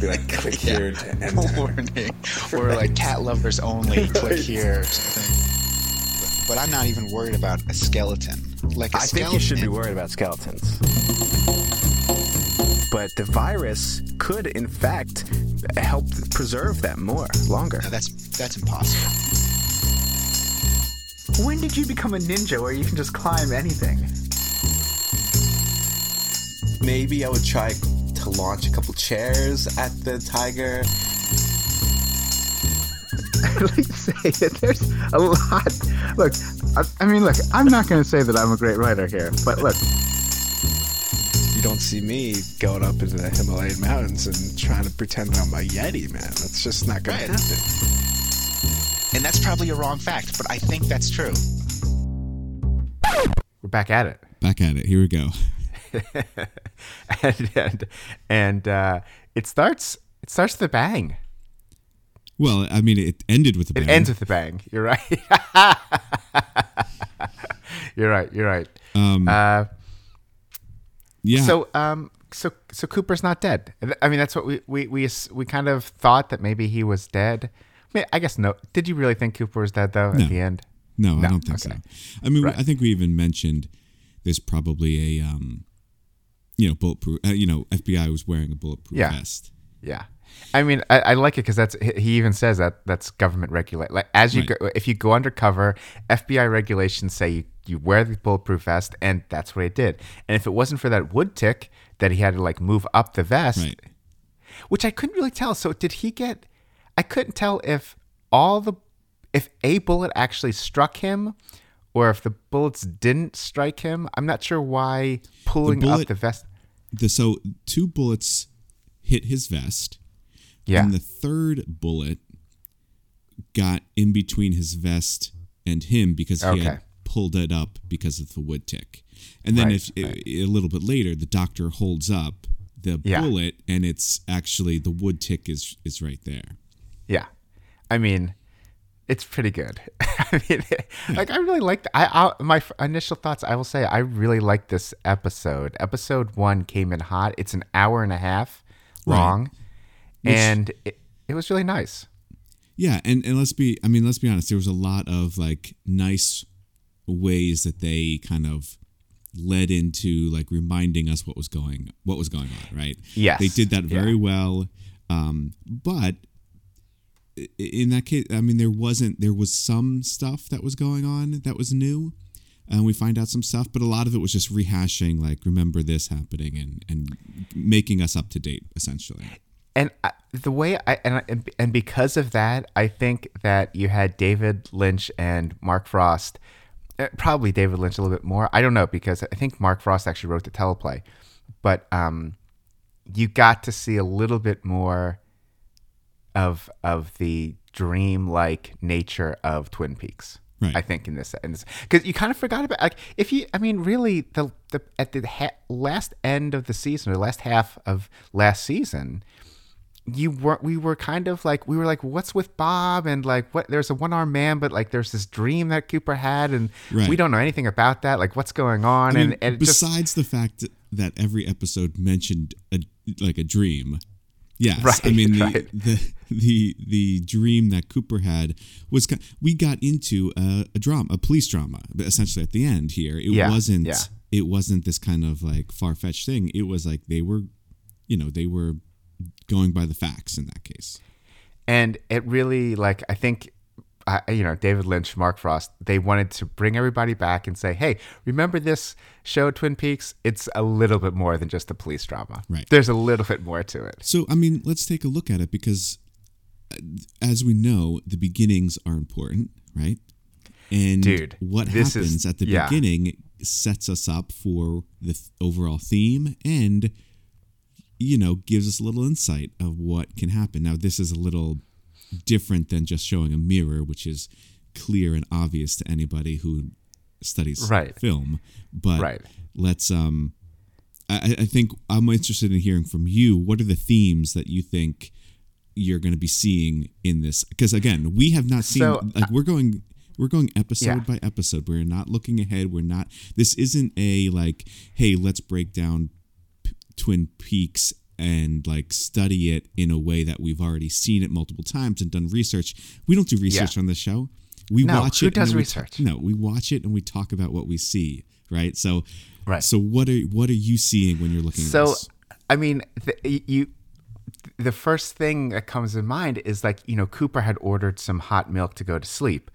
Be like, click here to enter. warning, or like cat lovers only. Click here. Or something. But, but I'm not even worried about a skeleton. Like a I skeleton. think you should be worried about skeletons. But the virus could, in fact, help preserve them more, longer. No, that's that's impossible. When did you become a ninja where you can just climb anything? Maybe I would try to launch a couple chairs at the tiger. I'd like to say that there's a lot. Look, I, I mean, look, I'm not going to say that I'm a great writer here, but look, You don't see me going up into the Himalayan mountains and trying to pretend I'm a Yeti, man. That's just not going Right. to happen. And that's probably a wrong fact, but I think that's true. We're back at it. Back at it. Here we go. and and, and uh, it starts it starts with a bang. Well, I mean, it ended with a bang. It ends with a bang. You're right. you're right. You're right. Um, Uh, yeah. So um so so Cooper's not dead. I mean that's what we we we we kind of thought that maybe he was dead. I, mean, I guess no. Did you really think Cooper was dead though No. at the end? no, I don't think okay. so. I mean, Right. I think we even mentioned there's probably a, um, you know, bulletproof. Uh, you know, FBI was wearing a bulletproof Yeah. vest. Yeah. I mean, I, I like it because that's he even says that that's government regulate. Like as you Right. go, if you go undercover, FBI regulations say you, you wear the bulletproof vest, and that's what he did. And if it wasn't for that wood tick that he had to like move up the vest, Right. which I couldn't really tell. So did he get? I couldn't tell if all the if a bullet actually struck him, or if the bullets didn't strike him. I'm not sure why pulling bullet- up the vest. The so two bullets hit his vest, Yeah. and the third bullet got in between his vest and him because he Okay. had pulled it up because of the wood tick. And then Right, if a little bit later, the doctor holds up the Yeah. bullet, and it's actually the wood tick is is right there. Yeah, I mean, it's pretty good. I mean, like I really liked. I, I my f- initial thoughts. I will say I really liked this episode. Episode one came in hot. It's an hour and a half long, and it, it was really nice. Yeah, and, and let's be I mean, let's be honest, there was a lot of like nice ways that they kind of led into like reminding us what was going what was going on, right? Yes, They did that very yeah. well. Um, but in that case, I mean there wasn't there was some stuff that was going on that was new. And we find out some stuff, but a lot of it was just rehashing, like remember this happening and and making us up to date, essentially. and I, the way I and, and because of that, I think that you had David Lynch and Mark Frost, uh, probably David Lynch a little bit more. I don't know because I think Mark Frost actually wrote the teleplay, but um, you got to see a little bit more of of the dream-like nature of Twin Peaks. Right. I think in this, in because you kind of forgot about like if you, I mean, really the the at the ha- last end of the season or last half of last season, you were we were kind of like we were like what's with Bob and like what there's a one armed man but like there's this dream that Cooper had and Right. we don't know anything about that like what's going on I mean, and, and it just besides the fact that every episode mentioned a, like a dream, yes, I mean the, right. the the the dream that Cooper had was we got into a, a drama, a police drama, essentially at the end here. It Yeah, wasn't yeah. it wasn't this kind of like far fetched thing. It was like they were, you know, they were going by the facts in that case. and it really like I think uh, you know David Lynch, Mark Frost, they wanted to bring everybody back and say, hey, remember this show Twin Peaks? It's a little bit more than just a police drama. Right. There's a little bit more to it. So, I mean, let's take a look at it because, as we know, the beginnings are important, right? And Dude, what this is- happens at the yeah. beginning sets us up for the th- overall theme and, you know, gives us a little insight of what can happen. Now, this is a little different than just showing a mirror, which is clear and obvious to anybody who studies Right. film. But Right. let's um I, I think I'm interested in hearing from you. What are the themes that you think you're going to be seeing in this? Because again, we have not seen So, like we're going we're going episode Yeah. by episode. We're not looking ahead. We're not. This isn't a like, hey, let's break down P- Twin Peaks and like study it in a way that we've already seen it multiple times and done research. We don't do research on the show. We No, watch who it. does then we research? no, we watch it and we talk about what we see. Right. So, Right. So what are what are you seeing when you're looking? at this? So. I mean, the, you. The first thing that comes in mind is like you know Cooper had ordered some hot milk to go to sleep,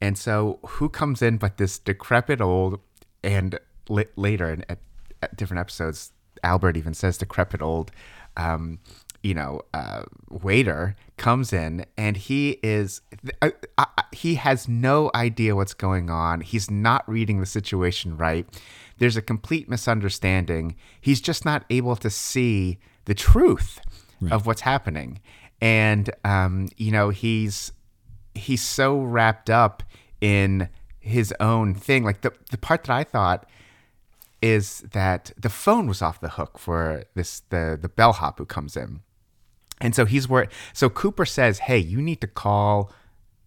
and so who comes in but this decrepit old and la- later in, at, at different episodes, Albert even says decrepit old, um, you know, uh, waiter comes in and he is uh, uh, he has no idea what's going on. He's not reading the situation right. There's a complete misunderstanding. He's just not able to see the truth of what's happening, and um, you know he's he's so wrapped up in his own thing. Like the the part that I thought is that the phone was off the hook for this the the bellhop who comes in. And so he's where So Cooper says, "Hey, you need to call.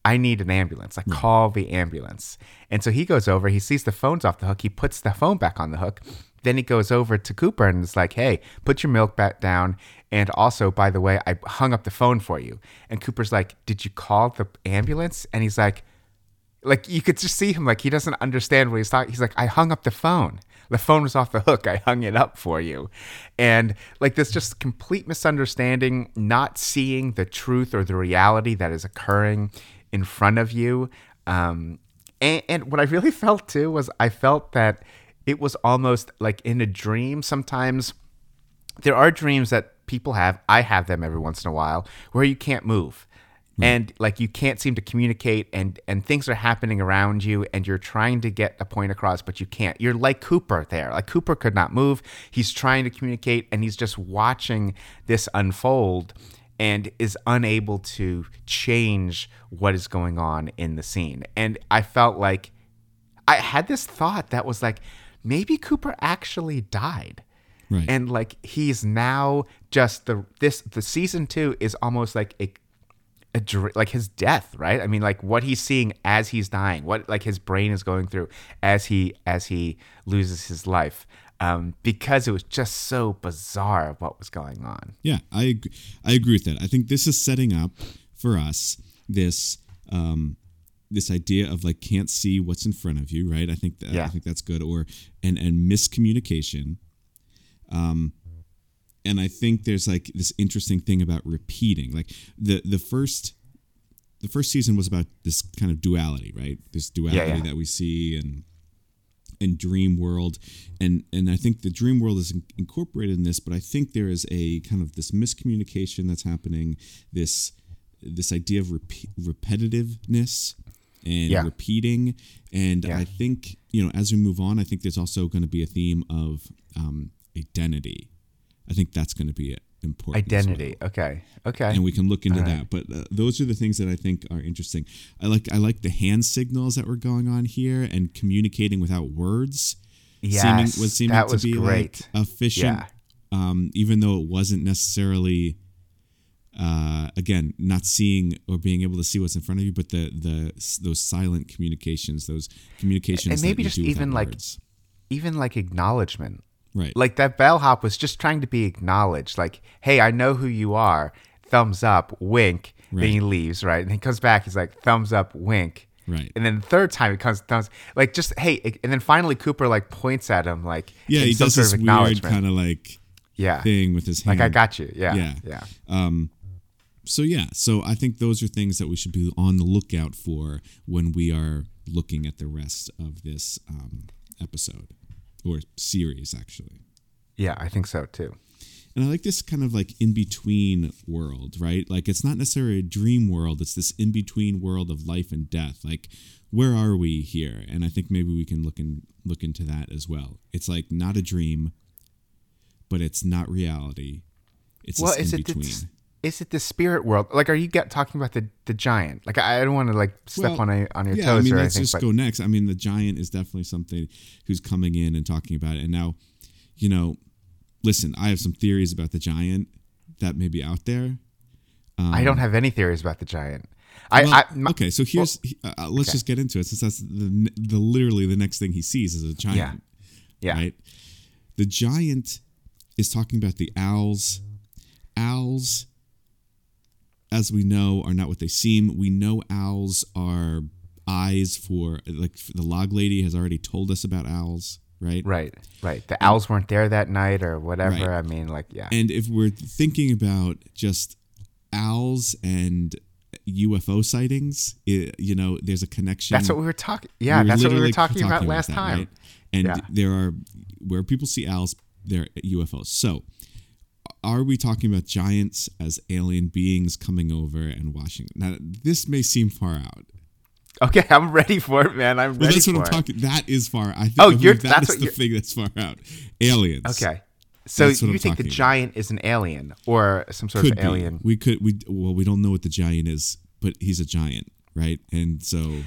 I need an ambulance. Like call the ambulance." And so he goes over. He sees the phone's off the hook. He puts the phone back on the hook. Then he goes over to Cooper and is like, "Hey, put your milk back down. And also, by the way, I hung up the phone for you." And Cooper's like, "Did you call the ambulance?" And he's like, like you could just see him like he doesn't understand what he's talking. He's like, I hung up the phone. The phone was off the hook. I hung it up for you. And like this just complete misunderstanding, not seeing the truth or the reality that is occurring in front of you. Um, and, and what I really felt too was I felt that it was almost like in a dream sometimes there are dreams that people have. I have them every once in a while where you can't move. Hmm. And like you can't seem to communicate and and things are happening around you and you're trying to get a point across but you can't. You're like Cooper there. Like Cooper could not move. He's trying to communicate and he's just watching this unfold and is unable to change what is going on in the scene. And I felt like I had this thought that was like maybe Cooper actually died Right. and like he's now just the this the season two is almost like a, a like his death right i mean like what he's seeing as he's dying what like his brain is going through as he as he loses his life um because it was just so bizarre what was going on Yeah, I ag- I agree with that. I think this is setting up for us this um this idea of like can't see what's in front of you, right? I think that, Yeah. I think that's good or and and miscommunication. Um and I think there's like this interesting thing about repeating. Like the the first the first season was about this kind of duality, right? This duality yeah. that we see and and dream world and and i think the dream world is in- incorporated in this but i think there is a kind of this miscommunication that's happening this this idea of repeat, repetitiveness and Yeah. repeating and Yeah. i think you know as we move on i think there's also going to be a theme of um, identity i think that's going to be important as well identity okay okay and we can look into All that. But uh, those are the things that I think are interesting. I like I like the hand signals that were going on here and communicating without words. Yes, seeming, was seeming that to be great. like efficient, Yeah. um, even though it wasn't necessarily. Uh, again, not seeing or being able to see what's in front of you, but the the those silent communications, those communications, And maybe just even, like, words. even like acknowledgement. Right, like that bellhop was just trying to be acknowledged. Like hey i know who you are. Thumbs up wink. Right. then he leaves right? And he comes back. He's like thumbs up wink. Right. and then the third time it comes thumbs like just hey and then finally cooper like points at him like yeah, he does sort this of weird kind of like yeah. thing with his hand. like i got you. Yeah. Yeah. yeah. Um, so yeah, so I think those are things that we should be on the lookout for when we are looking at the rest of this um, episode or series, actually. yeah i think so too And I like this kind of like in between world, right? Like it's not necessarily a dream world; it's this in between world of life and death. Like, where are we here? And I think maybe we can look in look into that as well. It's like not a dream, but it's not reality. It's well this is in it between. Is it the spirit world like are you get, talking about the the giant like i, don't want to like step Well, on a, on your yeah, toes I mean, let's anything just but go next. I mean, the giant is definitely something who's coming in and talking about it. And now, you know, listen, I have some theories about the giant that may be out there. i don't have any theories about the giant i, Well, I my- okay, so here's uh, uh, let's just get into it since that's the, the literally the next thing he sees is a giant. yeah Right. The giant is talking about the owls owls, as we know, are not what they seem. We know owls are eyes for like the log lady has already told us about owls, right? Right, right. The owls weren't there that night or whatever. Right. I mean, like, yeah. And if we're thinking about just owls and UFO sightings, it, you know, there's a connection. that's what we were talking. Yeah, We that's what we were literally talking, about last that, time. right? And Yeah. there are where people see owls, there are UFOs. So, are we talking about giants as alien beings coming over and washing? Now, this may seem far out. Okay, I'm ready for it, man. I'm But ready that's what for I'm it. talking. That is far. I think. Oh, I you're- that that's the thing that's far out. Aliens. Okay. So you I'm think the talking about. giant is an alien or some sort Could of be. alien? We could. We well, we don't know what the giant is, but he's a giant, right? And so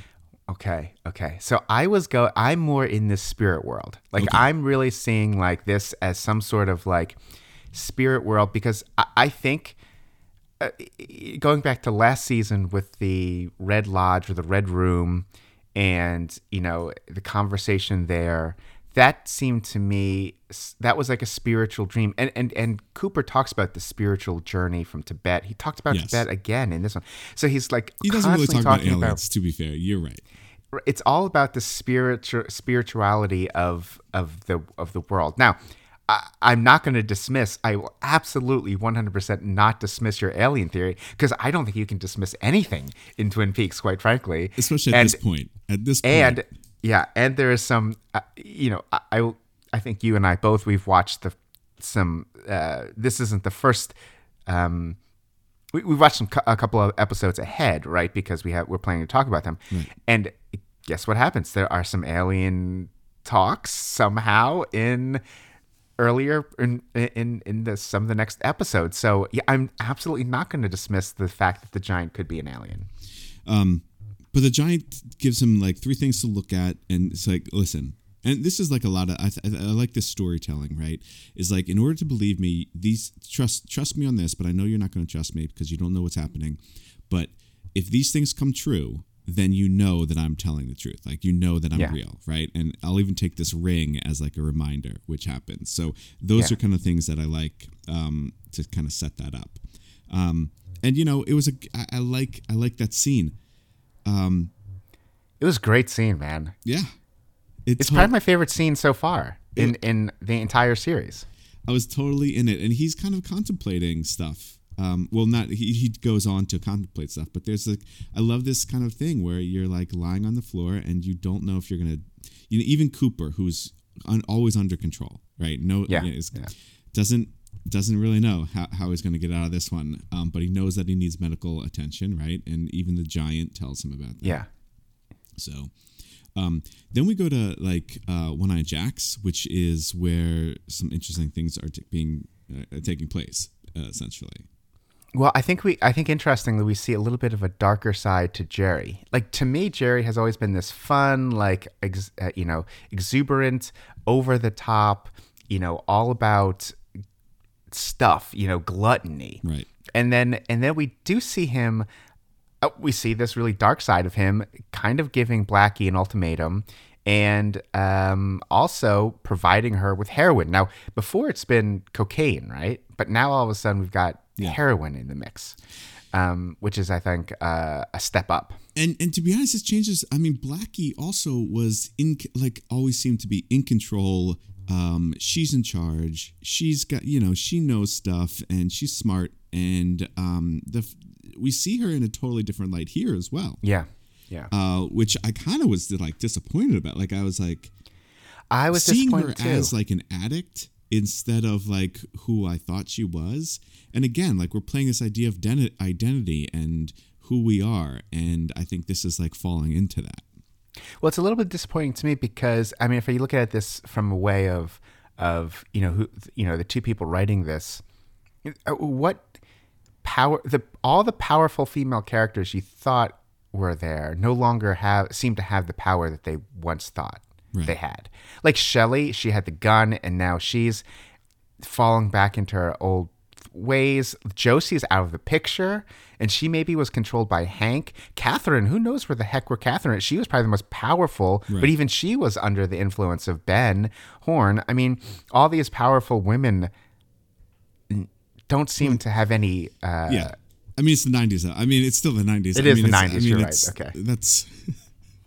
Okay, okay. So I was go. I'm more in this spirit world. Like Okay. I'm really seeing like this as some sort of like spirit world because I, I think uh, going back to last season with the Red Lodge or the Red Room, and you know the conversation there. That seemed to me that was like a spiritual dream, and and and Cooper talks about the spiritual journey from Tibet. He talked about Yes. Tibet again in this one, so he's like he doesn't really talk about aliens. to be fair, you're right. it's all about the spiritual spirituality of of the of the world. Now, I, I'm not going to dismiss. I will absolutely 100% not dismiss your alien theory because I don't think you can dismiss anything in Twin Peaks, quite frankly. Especially at and, this point. At this point, and yeah, and there is some. Uh, you know, I, I I think you and I both we've watched the some. Uh, this isn't the first. Um, we, we watched some, a couple of episodes ahead, right? Because we have we're planning to talk about them. And guess what happens? There are some alien talks somehow in earlier in in in the, some of the next episodes. So yeah, I'm absolutely not going to dismiss the fact that the giant could be an alien. Um, But the giant gives him like three things to look at, and it's like, listen, and this is like a lot of I, I, I like this storytelling, right? Is like in order to believe me, these trust trust me on this, but I know you're not going to trust me because you don't know what's happening. But if these things come true, then you know that I'm telling the truth. Like you know that I'm Yeah. real, right? And I'll even take this ring as like a reminder, which happens. So those Yeah. are kind of things that I like um, to kind of set that up. Um, and you know, it was a I, I like I like that scene. Um, It was a great scene, man. Yeah, It's probably my favorite scene so far in in the entire series. I was totally in it, and he's kind of contemplating stuff. Um, well, not he, he goes on to contemplate stuff, but there's like I love this kind of thing where you're like lying on the floor and you don't know if you're gonna, you know, even Cooper, who's un, always under control, right? No, Yeah, you know, is- yeah. doesn't doesn't really know how, how he's gonna get out of this one, um, but he knows that he needs medical attention, right? And even the giant tells him about that. Yeah. So um, then we go to like uh, One Eye Jacks, which is where some interesting things are t- being uh, taking place, uh, essentially. Well, I think we I think interestingly we see a little bit of a darker side to Jerry. Like to me, Jerry has always been this fun, like ex, uh, you know, exuberant, over the top, you know, all about stuff, you know, gluttony. Right. And then and then we do see him uh, we see this really dark side of him kind of giving Blackie an ultimatum and um, also providing her with heroin. Now, before it's been cocaine, right? But now all of a sudden we've got heroin in the mix, um, which is, I think, uh, a step up. And and to be honest, this changes. I mean, Blackie also was in like always seemed to be in control. Um, she's in charge. She's got you know she knows stuff and she's smart. And um, the we see her in a totally different light here as well. Yeah. Yeah. Uh, which I kind of was like disappointed about. Like I was like, I was seeing her too. as like an addict instead of like who I thought she was. And again, like we're playing this idea of den- identity and who we are, and I think this is like falling into that. Well, it's a little bit disappointing to me because I mean, if you look at this from a way of of you know who you know the two people writing this, uh, what power the all the powerful female characters you thought were there no longer have seem to have the power that they once thought they had. Like Shelley, she had the gun, and now she's falling back into her old ways. Josie's out of the picture, and she maybe was controlled by Hank. Catherine, who knows where the heck were Catherine? She was probably the most powerful, but even she was under the influence of Ben Horne. I mean, all these powerful women don't seem to have any. Uh, yeah. I mean, it's the '90s. though. I mean, it's still the '90s. It I is mean, the it's- 90s, I mean, you're right. Okay. That's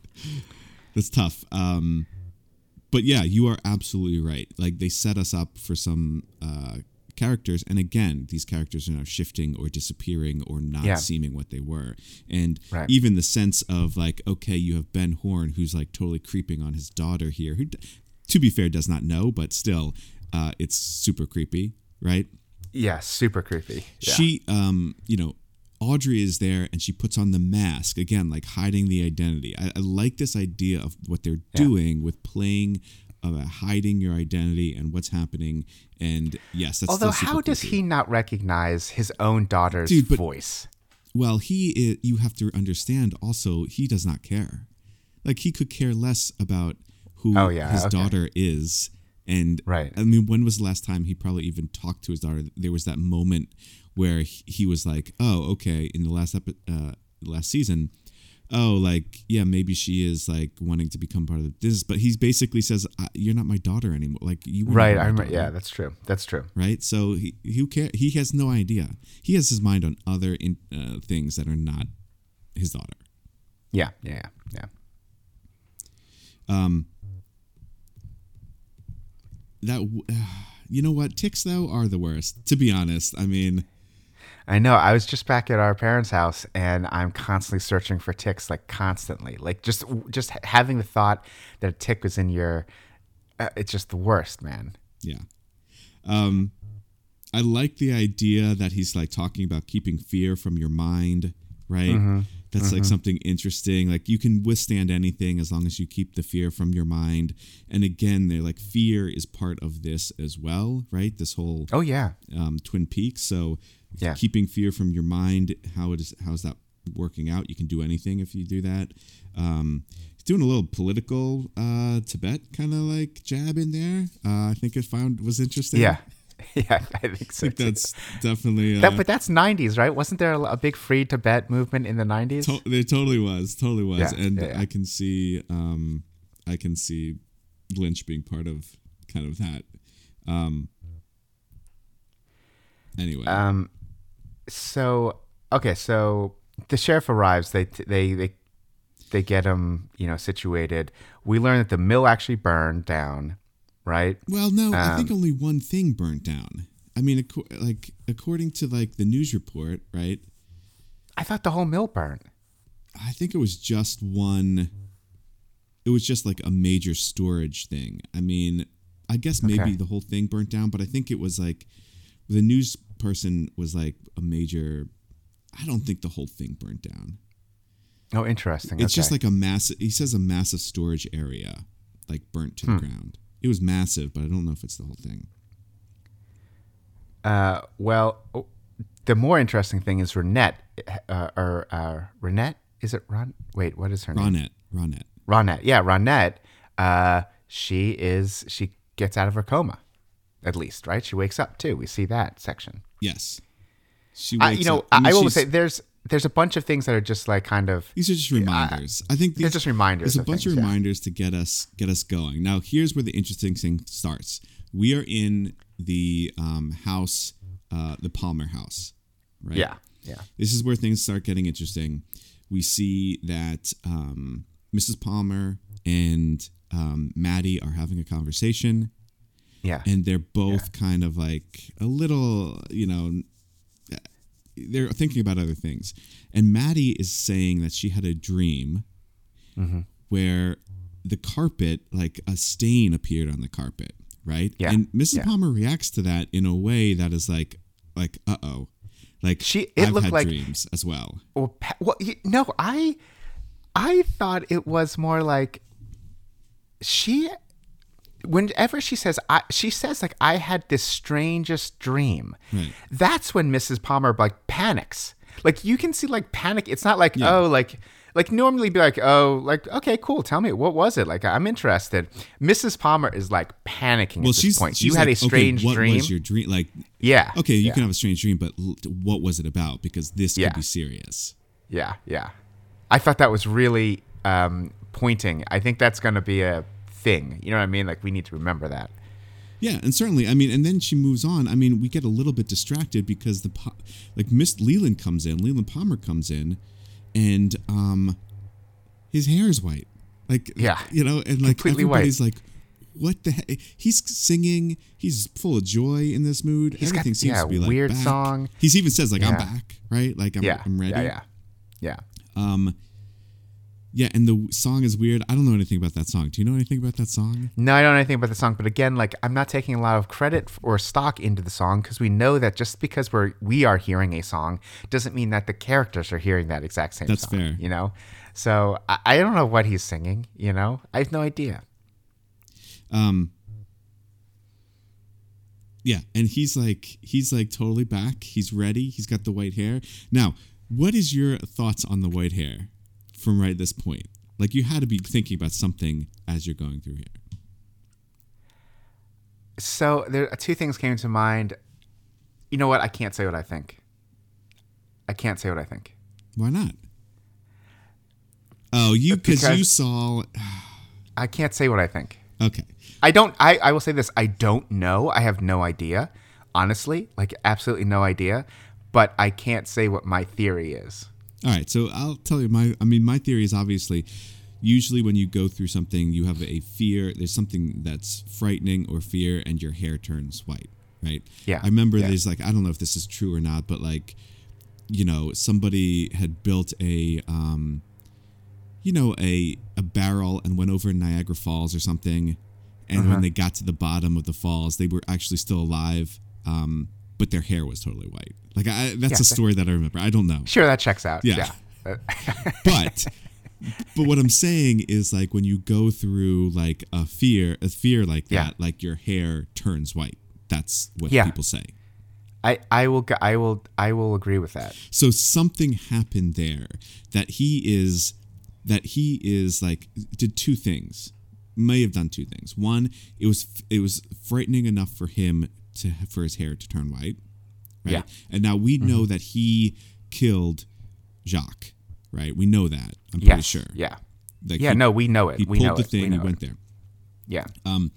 that's tough. Um, but yeah, you are absolutely right. Like they set us up for some uh, characters, and again, these characters are now shifting or disappearing or not Yeah. seeming what they were. And Right. even the sense of like, okay, you have Ben Horne, who's like totally creeping on his daughter here, who, to be fair, does not know, but still, uh, it's super creepy, right? Yeah, super creepy. Yeah. she um you know audrey is there and she puts on the mask again like hiding the identity. I, I like this idea of what they're doing with playing of hiding your identity and what's happening. And yes that's Although, how does he not recognize his own daughter's Dude, but- voice? well he is, you have to understand also he does not care. Like he could care less about who Oh, yeah, his okay. daughter is. And Right. i mean when was the last time he probably even talked to his daughter? There was that moment where he, was like oh okay in the last epi- uh last season oh like yeah maybe she is like wanting to become part of the business but he basically says "I- you're not my daughter anymore like you Right. I my remember. daughter." Yeah, that's true. That's true. right? So he who care? He has no idea. He has his mind on other in, uh, things that are not his daughter. Yeah. Yeah. Yeah. Yeah. Um, that w- you know what ticks though are the worst. To be honest, I mean, I know. I was just back at our parents' house, and I'm constantly searching for ticks, like constantly, like just just having the thought that a tick was in your. Uh, it's just the worst, man. yeah. Um, I like the idea that he's like talking about keeping fear from your mind, right? That's like something interesting. Like you can withstand anything as long as you keep the fear from your mind. And again, they're like fear is part of this as well, right? This whole Oh yeah. um, Twin Peaks. So Yeah. keeping fear from your mind, how it is, how's that working out? You can do anything if you do that. Um, he's doing a little political uh, Tibet kind of like jab in there. Uh, I think it found was interesting. Yeah. Yeah. I think so. I think that's definitely. Uh, That, but that's 90s, right? Wasn't there a, a big free Tibet movement in the 90s? to- there totally was, totally was, Yeah, and yeah, yeah. I can see, um, I can see Lynch being part of kind of that. Um, anyway, Um, so okay, so the sheriff arrives. They they they they get him, you know, situated. We learn that the mill actually burned down, right? Well, no, I think Um, only one thing burnt down. I mean, acco- like according to like the news report, right? I thought the whole mill burned. I think it was just one. It was just like a major storage thing. I mean, I guess maybe Okay. the whole thing burnt down, but I think it was like the news person was like a major. I don't think the whole thing burnt down. Oh, interesting. It's just like a massive. He says a massive storage area, like burnt to Hmm. the ground. It was massive, but I don't know if it's the whole thing. Uh, well, oh, the more interesting thing is Renette, uh, or uh, Renette. Is it Ron? Wait, what is her name? Ronette, Ronette. Ronette. Yeah, Ronette. Uh, she is. She gets out of her coma, at least, right? She wakes up too. We see that section. Yes, she. I, you know, up- I, mean, I will say there's there's a bunch of things that are just like kind of These are just reminders. I think they're just reminders There's a of bunch things, of yeah. reminders to get us get us going. Now, here's where the interesting thing starts. We are in the um, house, uh, the Palmer house, right? yeah, yeah, This is where things start getting interesting. We see that um, Mrs. Palmer and um, Maddy are having a conversation, yeah. and they're both kind of like a little, you know, they're thinking about other things. And Maddy is saying that she had a dream Mm-hmm. where the carpet, like a stain appeared on the carpet, right? Yeah. And Mrs. Yeah. Palmer reacts to that in a way that is like, like, uh oh. Like She- it I've looked had like- dreams as well. Or pa- well, y- no, I I thought it was more like she. Whenever she says, I, she says like I had this strangest dream. Right. That's when Mrs. Palmer like panics. Like you can see like panic. It's not like oh like like normally be like oh like okay cool tell me what was it like I'm interested. Mrs. Palmer is like panicking Well, at this she's point. she's you had like, a strange okay, what dream. was your dream? Like, yeah. okay, you yeah. can have a strange dream, but l- what was it about? Because this Yeah. could be serious. Yeah, yeah. I thought that was really um, pointing. I think that's going to be a thing. You know what I mean? Like we need to remember that. Yeah, and certainly, I mean, and then she moves on. I mean, we get a little bit distracted because the po- like Miss Leland comes in, Leland Palmer comes in, and um, his hair is white, like Yeah. you know, and like Completely white. everybody's like, what the heck? He's singing, he's full of joy in this mood. He's got- Everything seems yeah, to be like weird back. song. He even says like, I'm back, right? Like I'm, yeah, I'm ready. Yeah, yeah, yeah. Um, yeah, and the song is weird. I don't know anything about that song. Do you know anything about that song? No, I don't know anything about the song, but again, like I'm not taking a lot of credit or stock into the song because we know that just because we're we are hearing a song doesn't mean that the characters are hearing that exact same That's song. fair. You know, so I, I don't know what he's singing. You know, I have no idea. Um, yeah, and he's like he's like totally back. He's ready. He's got the white hair. Now, what is your thoughts on the white hair from right this point? Like you had to be thinking about something as you're going through here. So there are two things came to mind. You know what? I can't say what I think. I can't say what I think. Why not? Oh, you uh, because you saw. I can't say what I think. Okay, I don't. I, I will say this. I don't know. I have no idea. Honestly, like absolutely no idea. But I can't say what my theory is. All right, so I'll tell you my. I mean, my theory is obviously, usually when you go through something, you have a fear. There's something that's frightening or fear, and your hair turns white, right? Yeah, I remember yeah. there's like I don't know if this is true or not, but like, you know, somebody had built a, um, you know, a a barrel and went over Niagara Falls or something, and Uh-huh. when they got to the bottom of the falls, they were actually still alive, um, but their hair was totally white. Like I, that's Yeah. a story that I remember. I don't know Sure, that checks out. Yeah. Yeah. but but what I'm saying is like when you go through like a fear a fear like that, Yeah. like your hair turns white. That's what Yeah. people say. I, I will I will I will agree with that. So something happened there that he is that he is like did two things. May have done two things. One, it was it was frightening enough for him to for his hair to turn white. Right? Yeah. And now we Mm-hmm. know that he killed Jacques, right? We know that. I'm pretty sure. Yeah. Like Yeah. he- no, we know it. He we pulled know the it. We thing. He know went it. there. Yeah. Um,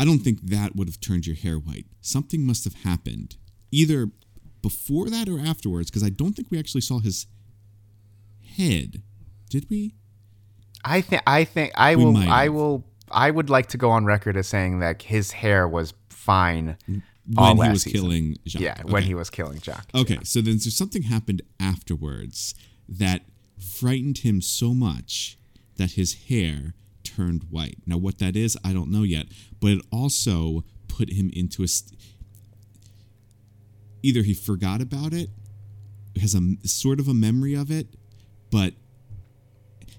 I don't think that would have turned your hair white. Something must have happened either before that or afterwards, because I don't think we actually saw his head. Did we? I think I think I We will I will I would like to go on record as saying that his hair was fine When he was season. killing Jacques. Yeah, when he was killing Jacques. Okay, so then there's something happened afterwards that frightened him so much that his hair turned white. Now, what that is, I don't know yet, but it also put him into a. St- Either he forgot about it, has a sort of a memory of it, but.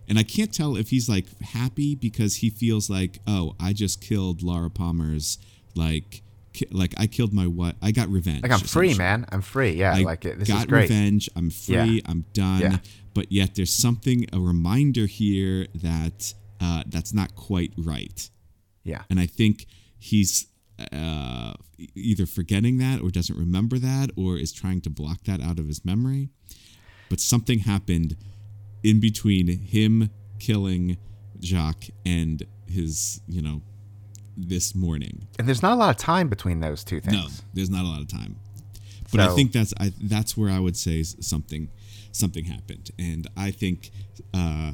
And I can't tell if he's like happy because he feels like, oh, I just killed Laura Palmer's, like, ki- like I killed my what? I got revenge. Like I'm free, man. I'm free. Yeah, I like it, this got is great. revenge. I'm free. Yeah. I'm done. Yeah. But yet there's something, a reminder here that uh, that's not quite right. Yeah. And I think he's uh, either forgetting that or doesn't remember that or is trying to block that out of his memory. But something happened in between him killing Jacques and his, you know, this morning. And there's not a lot of time between those two things. No, there's not a lot of time. But I think that's I that's where I would say something something happened, and I think uh,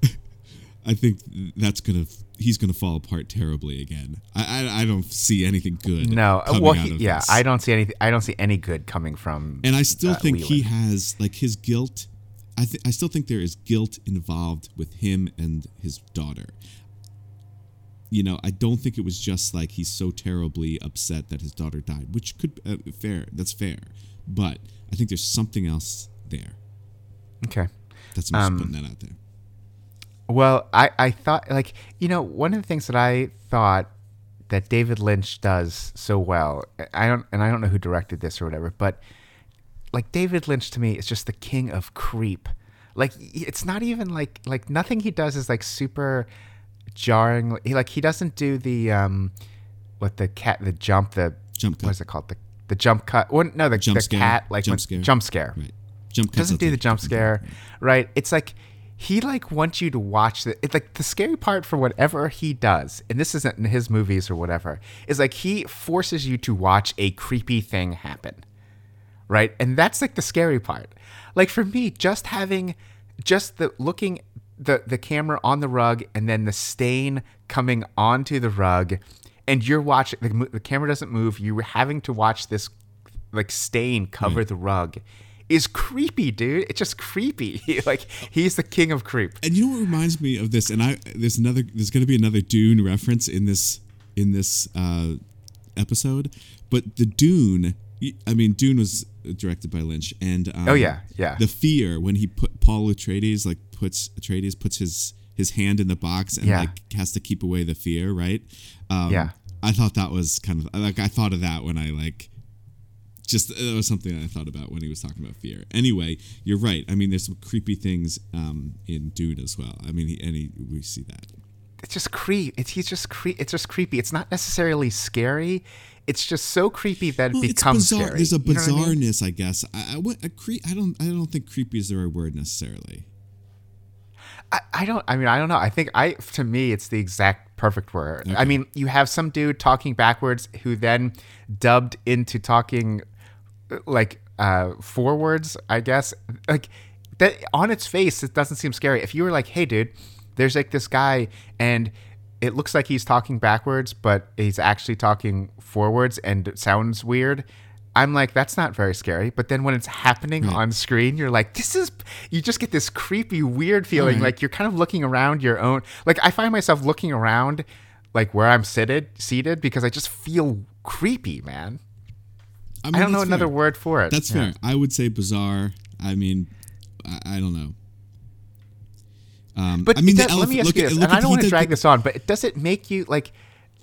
I think that's gonna he's gonna fall apart terribly again. I I, I don't see anything good. No. coming Well, he, yeah, this. I don't see anything. I don't see any good coming from. And I still uh, think he has like his guilt. I th- I still think there is guilt involved with him and his daughter. You know, I don't think it was just like he's so terribly upset that his daughter died, which could uh, fair. That's fair, but I think there's something else there. Okay. That's I'm Um, putting that out there. Well, I, I thought like you know one of the things that I thought that David Lynch does so well. I don't and I don't know who directed this or whatever, but like David Lynch to me is just the king of creep. Like it's not even like like nothing he does is like super jarring. He like he doesn't do the um what the cat the jump the Jump cut. what is it called the the jump cut. Well, no, the Jump the scare. cat like Jump when- scare. jump scare Right. Jump doesn't do the jump scare, right? It's like he like wants you to watch the it, like the scary part for whatever he does, and this isn't in his movies or whatever, is like he forces you to watch a creepy thing happen. Right? And that's like the scary part. Like for me, just having just the looking the the camera on the rug and then the stain coming onto the rug and you're watching the, the camera doesn't move you're having to watch this like stain cover the rug is creepy dude it's just creepy like he's the king of creep And you know what reminds me of this? And I there's another there's going to be another Dune reference in this in this uh, episode, but the Dune. I mean, Dune was directed by Lynch, and um, Oh, yeah, yeah. The fear when he put Paul Atreides like puts Atreides puts his his hand in the box and Yeah. like has to keep away the fear, right? Um, Yeah. I thought that was kind of like I thought of that when I like just it was something I thought about when he was talking about fear. Anyway, you're right. I mean, there's some creepy things um, in Dune as well. I mean, he, and he, we see that. it's just creep it's he's just cre- it's just creepy it's not necessarily scary it's just so creepy that it Well, becomes bizarre. scary There's a You know I mean? bizarreness, I, guess. I, I, went- a cre- I don't. I don't think creepy is the right word necessarily. I, I don't I mean I don't know. I think I to me it's the exact perfect word. I mean, you have some dude talking backwards who then dubbed into talking like uh forwards, I guess. Like that on its face it doesn't seem scary. If you were like, "Hey dude, there's like this guy and it looks like he's talking backwards, but he's actually talking forwards and it sounds weird." I'm like, that's not very scary. But then when it's happening hmm. on screen, you're like, this is, you just get this creepy, weird feeling. Right. Like you're kind of looking around your own. Like I find myself looking around, like where I'm seated, seated, because I just feel creepy, man. I, mean, I don't know that's another word for it. That's Yeah. fair. I would say bizarre. I mean, I, I don't know. Um, But I mean, does- let me ask look you this, look and I don't want to drag the- this on, but does it make you like,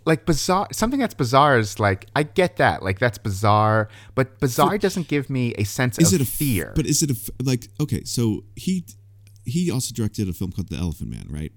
like bizarre? Something that's bizarre is like I get that, like that's bizarre, but bizarre doesn't give me a sense Is of it a, fear. But is it a like? Okay, so he he also directed a film called The Elephant Man, right?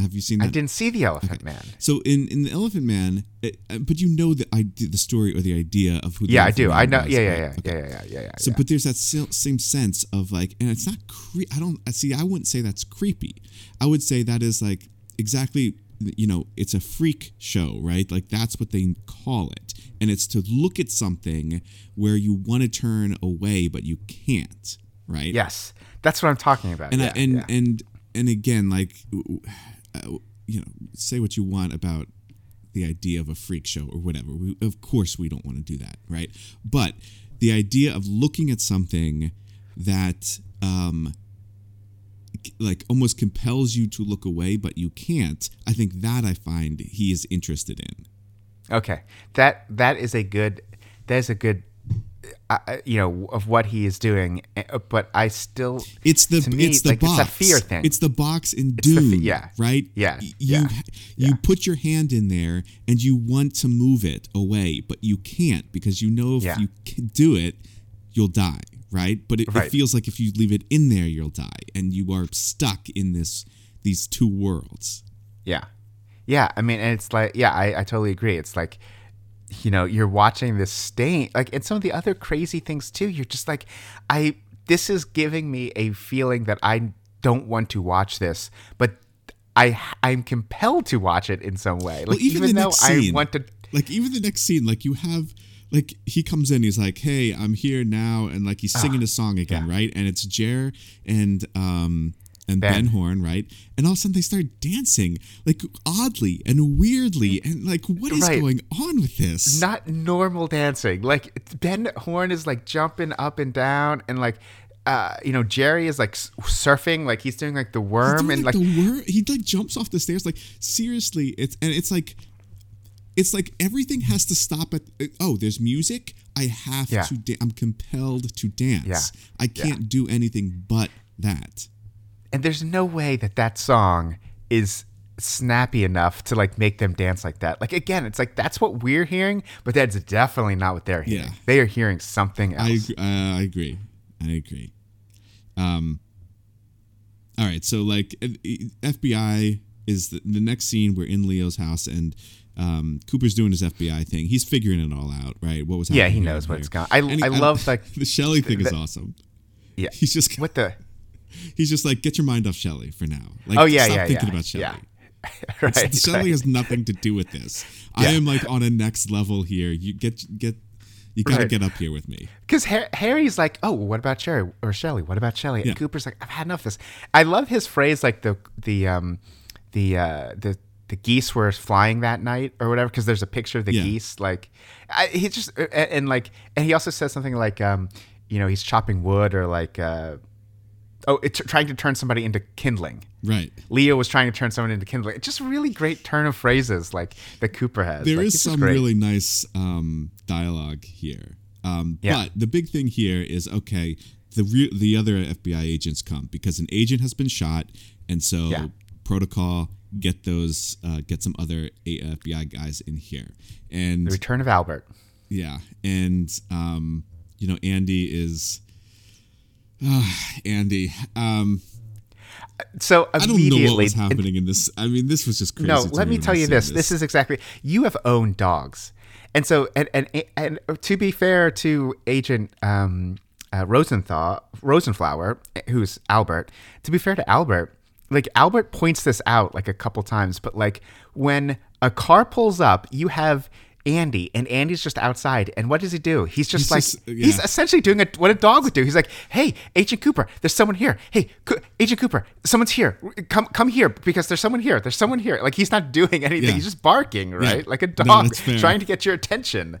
Have you seen that? I didn't see the Elephant Man. So in in the Elephant Man, it, uh, but you know the idea, the story or the idea of who. The Yeah, I do. Man I know. was, Yeah, yeah, right? yeah, Okay. yeah, yeah, yeah, yeah. So, yeah. but there's that same sense of like, and it's not cre- I don't see. I wouldn't say that's creepy. I would say that is like exactly. You know, it's a freak show, right? Like that's what they call it, and it's to look at something where you want to turn away but you can't, right? Yes, that's what I'm talking about. and yeah, I, and yeah. and and again, like uh, you know, say what you want about the idea of a freak show or whatever. We, of course, we don't want to do that, right? But the idea of looking at something that um, like almost compels you to look away, but you can't. I think that I find he is interested in. Okay, that that is a good that is a good uh, you know of what he is doing, uh, but I still It's the me, it's the like, box. It's fear thing. It's the box in Dune the yeah. right? Yeah, You yeah, you yeah. put your hand in there and you want to move it away, but you can't because you know if Yeah. you can do it, you'll die, right? But it, it feels like if you leave it in there, you'll die, and you are stuck in this these two worlds. yeah, yeah. I mean, and it's like yeah, I, I totally agree. It's like you know you're watching this stain like and some of the other crazy things too. You're just like I this is giving me a feeling that I don't want to watch this, but. I I'm compelled to watch it in some way. Like well, even, even, the though next I scene, want to like even the next scene, like you have. Like he comes in, he's like, "Hey, I'm here now," and like he's singing a song again, yeah. right? And it's Jer and um and Ben. Ben. Horne, right? And all of a sudden they start dancing, like oddly and weirdly, and like, what is Right. going on with this? not normal dancing. Like Ben Horne is like jumping up and down, and like uh, you know Jerry is like surfing, like he's doing like the worm, doing, and like, like the word, he like jumps off the stairs. Like seriously, it's and it's like, it's like everything has to stop at. Oh, there's music. I have Yeah. to. Da- I'm compelled to dance. Yeah. I can't do anything but that. And there's no way that that song is snappy enough to like make them dance like that. Like again, it's like that's what we're hearing, but that's definitely not what they're hearing. Yeah. They are hearing something else. I uh, I agree. I agree. Um. All right, so like FBI is the, the next scene. We're in Leo's house, and um, Cooper's doing his FBI thing. He's figuring it all out, right? What was happening? Yeah, he knows and what it's here. going. I he- I love like the Shelley thing is awesome. yeah. He's just What the He's just like, get your mind off Shelley for now. Like, Oh, yeah, stop yeah, thinking yeah, about Shelley. yeah. right. It's- Shelley right. has nothing to do with this. Yeah. I am like on a next level here. You get get you got to Right. get up here with me. Because Harry's like, oh, what about Sherry or Shelley? What about Shelley? Yeah. And Cooper's like, I've had enough of this. I love his phrase, like the the um the uh the the geese were flying that night or whatever. Because there's a picture of the Yeah. geese. Like, I, he just and, and like, and he also says something like, um, you know, he's chopping wood or like, uh, oh, it's trying to turn somebody into kindling. Right. Leo was trying to turn someone into kindling. It's just a really great turn of phrases like that Cooper has. There Like, is some really nice um, dialogue here. Um, Yeah. But the big thing here is okay. The re- the other FBI agents come because an agent has been shot, and so Yeah. protocol get those uh, get some other FBI guys in here, and the return of Albert. yeah, and um, you know Andy is. Uh, Andy, um, So I don't know immediately, what was happening in this. I mean, this was just crazy. No, let me when tell you saw this. This is exactly you have owned dogs, and so and and and to be fair to Agent um, uh, Rosenthal Rosenflower, who's Albert. To be fair to Albert, like Albert points this out like a couple times, but like when a car pulls up, you have. Andy and Andy's just outside, and what does he do? He's just He's like just- he's essentially doing a, what a dog would do. He's like, "Hey, Agent Cooper, there's someone here. Hey, Co- Agent Cooper, someone's here. Come, come here because there's someone here. There's someone here." Like he's not doing anything. Yeah. He's just barking, right? Like a dog fair. trying to get your attention.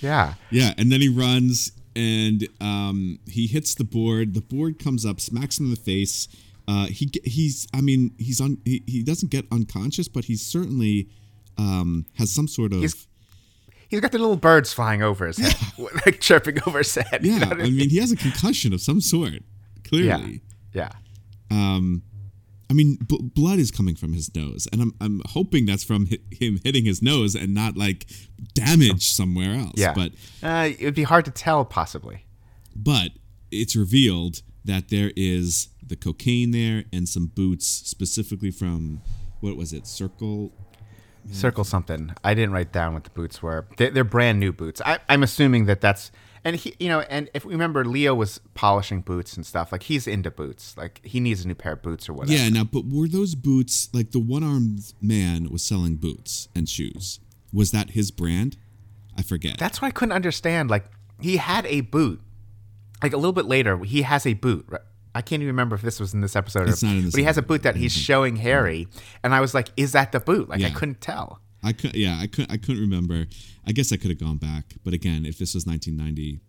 Yeah, Yeah, and then he runs and um, he hits the board. The board comes up, smacks him in the face. Uh, he he's I mean he's on he, he doesn't get unconscious, but he's certainly um, has some sort of He's- he's got the little birds flying over his head, like chirping over his head. you yeah. know what I mean he has a concussion of some sort. yeah, Clearly, yeah. um, I mean b- blood is coming from his nose, and I'm I'm hoping that's from hi- him hitting his nose and not like damage somewhere else. Yeah, but uh, it would be hard to tell, possibly. but it's revealed that there is the cocaine there and some boots specifically from what was it circle Mm-hmm. Circle something. I didn't write down what the boots were. They're, they're brand new boots. I, I'm assuming that that's and he, you know, and if we remember, Leo was polishing boots and stuff. Like he's into boots. Like he needs a new pair of boots or whatever. yeah now but were those boots like the one-armed man was selling boots and shoes was that his brand i forget That's what I couldn't understand. Like he had a boot. Like a little bit later, he has a boot. Right? I can't even remember if this was in this episode. It's or, not in this but he has a boot that he's showing Harry, and I was like, "Is that the boot?" Like I couldn't tell. i could yeah i couldn't, i couldn't remember i guess i could have gone back but again if this was 1990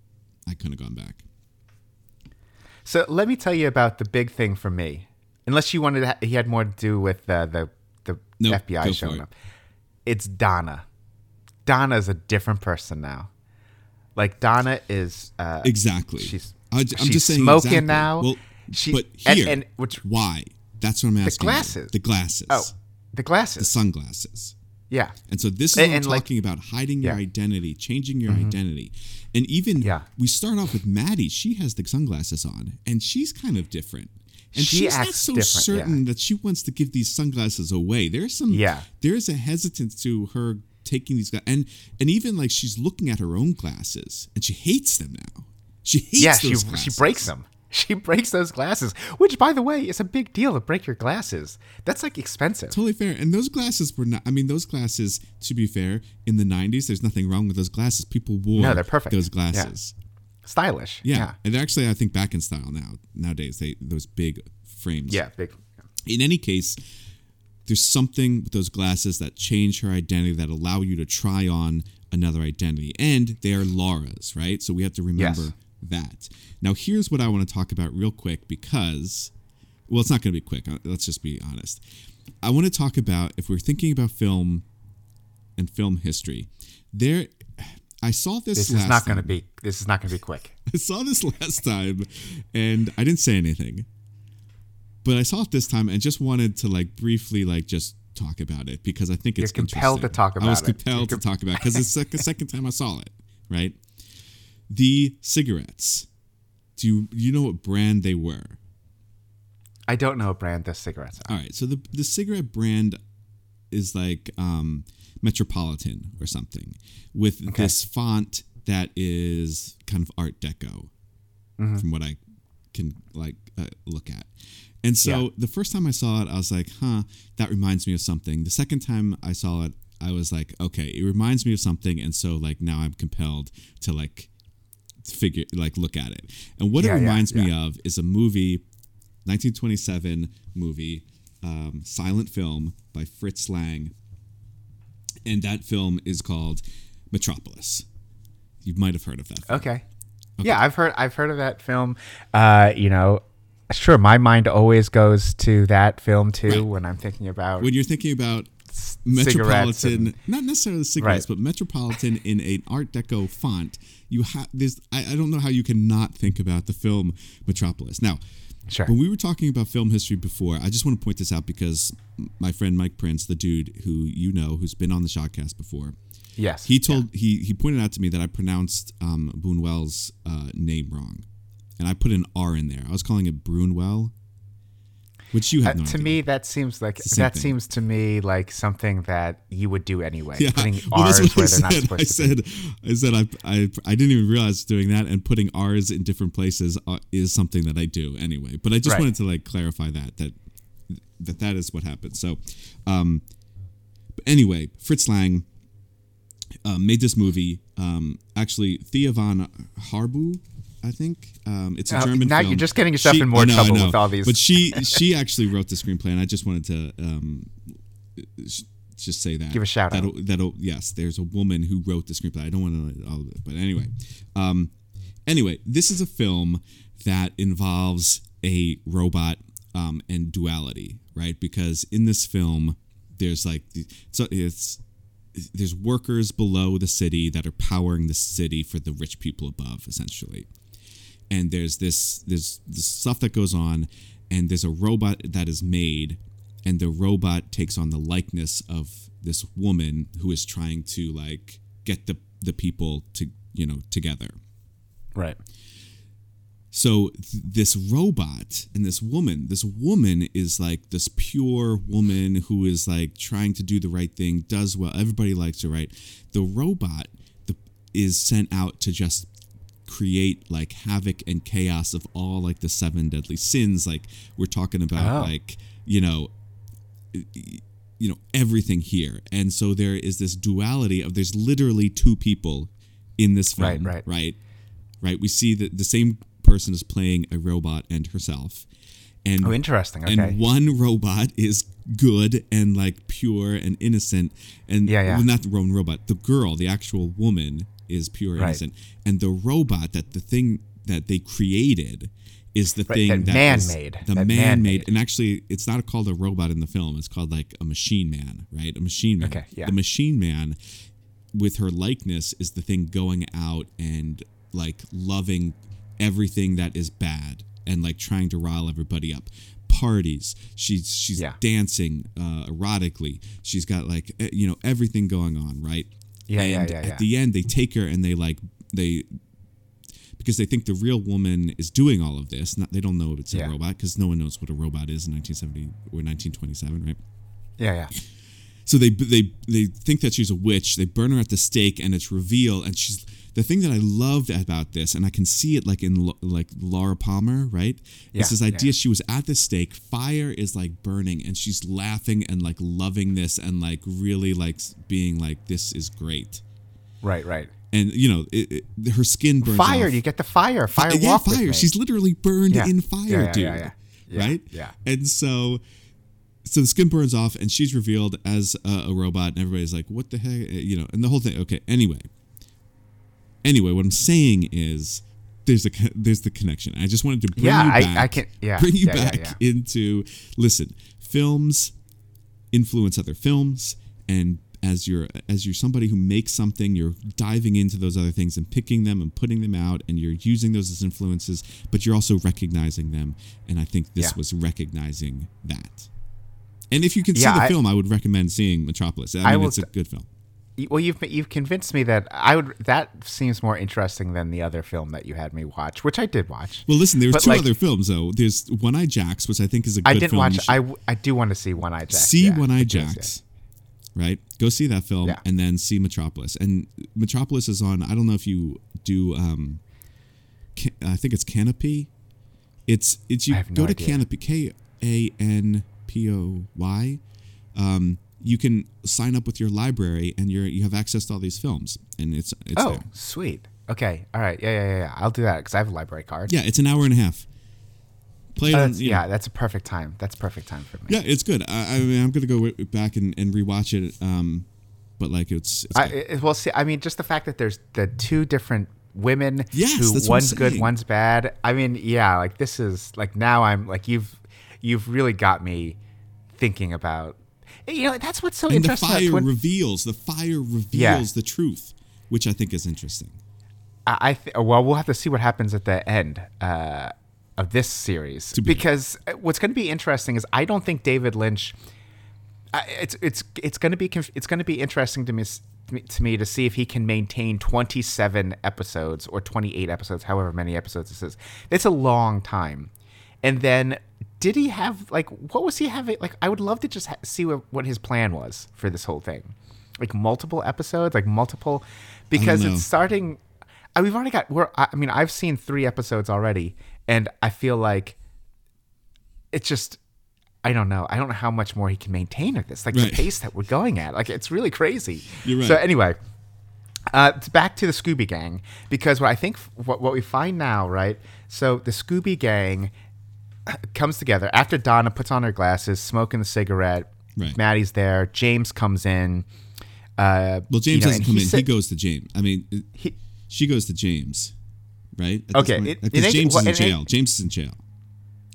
i couldn't have gone back So let me tell you about the big thing for me. Unless you wanted, to ha- he had more to do with uh, the the Nope, FBI showing it. up. It's Donna. Donna is a different person now. Like Donna is. Uh, exactly She's I, am she's just saying smoking exactly. now. well She- but here and which- why that's what i'm asking you. glasses. the glasses oh, the glasses. the sunglasses yeah. And so this is And- and, like- talking about hiding your Yeah. Mm-hmm. identity, changing your identity. And even Yeah. we start off with Maddy. She has the sunglasses on and she's kind of different. And She she's not so certain that she wants to give these sunglasses away. There's some Yeah. there's a hesitance to her taking these gla- and and even like she's looking at her own glasses and she hates them now. She hates Yeah, she those she glasses. breaks them. She breaks those glasses, which, by the way, is a big deal to break your glasses. That's like expensive. Totally fair. And those glasses were not, I mean, those glasses, to be fair, in the 90s, there's nothing wrong with those glasses. People wore No, they're perfect. those Yeah. glasses. Stylish. Yeah. Yeah. And they're actually, I think, back in style now. Nowadays, they those big frames. Yeah. Big. In any case, there's something with those glasses that change her identity that allow you to try on another identity. And they are Laura's, right? So we have to remember Yes. That. Now, here's what I want to talk about real quick because, well, it's not going to be quick. uh, Let's just be honest. I want to talk about if we're thinking about film and film history, there. I saw this. This is not going to be. This is not going to be quick. I saw this last time and I didn't say anything. But I saw it this time and just wanted to like briefly like just talk about it because I think it's You're compelled to talk I was about it. compelled to talk about because it's the second, second time I saw it, right? The cigarettes. Do you you know what brand they were? I don't know what brand the cigarettes are. All right, so the the cigarette brand is like um, Metropolitan or something with this font that is kind of Art Deco, Mm-hmm. from what I can like uh, look at. And so Yeah. the first time I saw it, I was like, "Huh, that reminds me of something." The second time I saw it, I was like, "Okay, it reminds me of something," and so like now I'm compelled to like figure like look at it. And what Yeah, it yeah, reminds me of is a movie, 1927 movie, um, silent film by Fritz Lang, and that film is called Metropolis. You might have heard of that. Film. Okay. Yeah, I've heard I've heard of that film. Uh, you know, sure, my mind always goes to that film too Right. when I'm thinking about When you're thinking about Metropolitan, and- not necessarily cigarettes, Right. but Metropolitan in an Art Deco font, you have this. I, I don't know how you cannot think about the film Metropolis. Now, Sure. when we were talking about film history before, I just want to point this out because my friend Mike Prince, the dude who you know, who's been on the Shotcast before, Yes. he told he he pointed out to me that I pronounced um, Buñuel's uh, name wrong, and I put an R in there. I was calling it Brunwell, which you Uh, have no to idea. me, that seems like that thing. seems to me like something that you would do anyway. Yeah, Putting well, R's where I they're not supposed I to be. said, I said, I, I, I didn't even realize doing that, and putting R's in different places uh, is something that I do anyway. But I just Right. wanted to like clarify that that that that is what happened. So, um, but anyway, Fritz Lang um, made this movie. Um, actually, Thea von Harbou, I think. Um, it's a Uh, German now film. you're just getting yourself in more I know, I trouble know. with all these- But she she actually wrote the screenplay, and I just wanted to um, sh- just say that. Give a shout out. that'll, That'll yes. There's a woman who wrote the screenplay. I don't want to all of it, but anyway, um, anyway, this is a film that involves a robot um, and duality, right? Because in this film, there's like so it's there's workers below the city that are powering the city for the rich people above, essentially. And there's this there's this stuff that goes on, and there's a robot that is made, and the robot takes on the likeness of this woman who is trying to like get the the people to you know together. Right. So th- this robot and this woman, this woman is like this pure woman who is like trying to do the right thing, does well. Everybody likes her, right? The robot the, is sent out to just create like havoc and chaos of all like the seven deadly sins. Like we're talking about, Oh. like you know, you know everything here and so there is this duality of there's literally two people in this film Right, right. right right we see that the same person is playing a robot and herself and Oh, interesting. Okay. and one robot is good and like pure and innocent and Yeah, yeah. well, not the one robot the girl the actual woman is pure and Right. innocent and the robot that the thing that they created is the Right, thing that that man is- made. the That man, man made made. and actually it's not called a robot in the film it's called like a machine man right a machine man Okay, yeah. the machine man with her likeness is the thing going out and like loving everything that is bad and like trying to rile everybody up parties she's she's Yeah. dancing uh erotically she's got like eh, you know everything going on right Yeah, yeah, and yeah, at the end they take her and they like they because they think the real woman is doing all of this not they don't know it's a Yeah. robot because no one knows what a robot is in 1970 or 1927 right yeah, yeah. so they they they think that she's a witch. They burn her at the stake, and it's revealed. And she's the thing that I loved about this, and I can see it like in like Laura Palmer, right? Yeah, It's this yeah. idea she was at the stake. Fire is like burning, and she's laughing and like loving this, and like really like being like this is great. Right, right. And you know, it, it, her skin burns. Fire. off. You get the fire. Fire yeah, fire. She's literally burned Yeah. in fire, yeah, dude. yeah, yeah. Yeah, Right? yeah. And so, so the skin burns off, and she's revealed as a, a robot, and everybody's like, "What the heck?" You know, and the whole thing. Okay. Anyway. Anyway, what I'm saying is. There's a there's the connection. I just wanted to bring Yeah, you I- back. I can- yeah, bring you yeah, yeah, back yeah. into listen. Films influence other films, and as you're as you're somebody who makes something, you're diving into those other things and picking them and putting them out, and you're using those as influences, but you're also recognizing them. And I think this Yeah. was recognizing that. And if you can see the I- film, I would recommend seeing Metropolis. I mean, I will it's a good film. Well, you've you've convinced me that I would. That seems more interesting than the other film that you had me watch, which I did watch. Well, listen, there's two like- other films though. There's One Eye Jacks, which I think is a good I didn't film. watch. I, I do want to see One Eye Jack. see yeah, One Eye yeah. Jacks, right? Go see that film Yeah. and then see Metropolis. And Metropolis is on. I don't know if you do. Um, I think it's Kanopy It's it's you I go no to idea. Kanopy K A N P O Y. Um, you can sign up with your library and you're you have access to all these films and it's it's oh, there. sweet. Okay. All right. Yeah, yeah, yeah, yeah. I'll do that because I have a library card. yeah it's an hour and a half. Play it on, that's- you know. yeah, that's a perfect time. That's perfect time for me. Yeah, it's good. I, I mean, I'm gonna go back and, and rewatch it. Um, but like it's, it's I, it, well, see, I mean, just the fact that there's the two different women Yes, who one's good, one's bad. I mean, yeah, like this is like now I'm like you've you've really got me thinking about. You know, that's what's so and the fire when- reveals the fire reveals Yeah. the truth, which I think is interesting. I, I th- well, we'll have to see what happens at the end uh, of this series be- because uh, what's going to be interesting is I don't think David Lynch. I, it's it's it's going to be conf- it's going to be interesting to me to me to see if he can maintain 27 episodes or 28 episodes, however many episodes this is. It's a long time, and then did he have like what was he having? Like I would love to just ha- see what, what his plan was for this whole thing, like multiple episodes, like multiple, because know. it's starting. I, we've already got. We're. I I mean, I've seen three episodes already, and I feel like it's just. I don't know. I don't know how much more he can maintain at this. Like Right. the pace that we're going at. Like it's really crazy. Right. So anyway, uh, it's back to the Scooby Gang because what I think what what we find now, right? So the Scooby Gang comes together after Donna puts on her glasses, smoking the cigarette. Right. Maddy's there. James comes in. Uh, Well, James you know, doesn't come in. said- he goes to James. I mean, he- she goes to James, right? At Okay, because James well, is in it jail. James is in jail.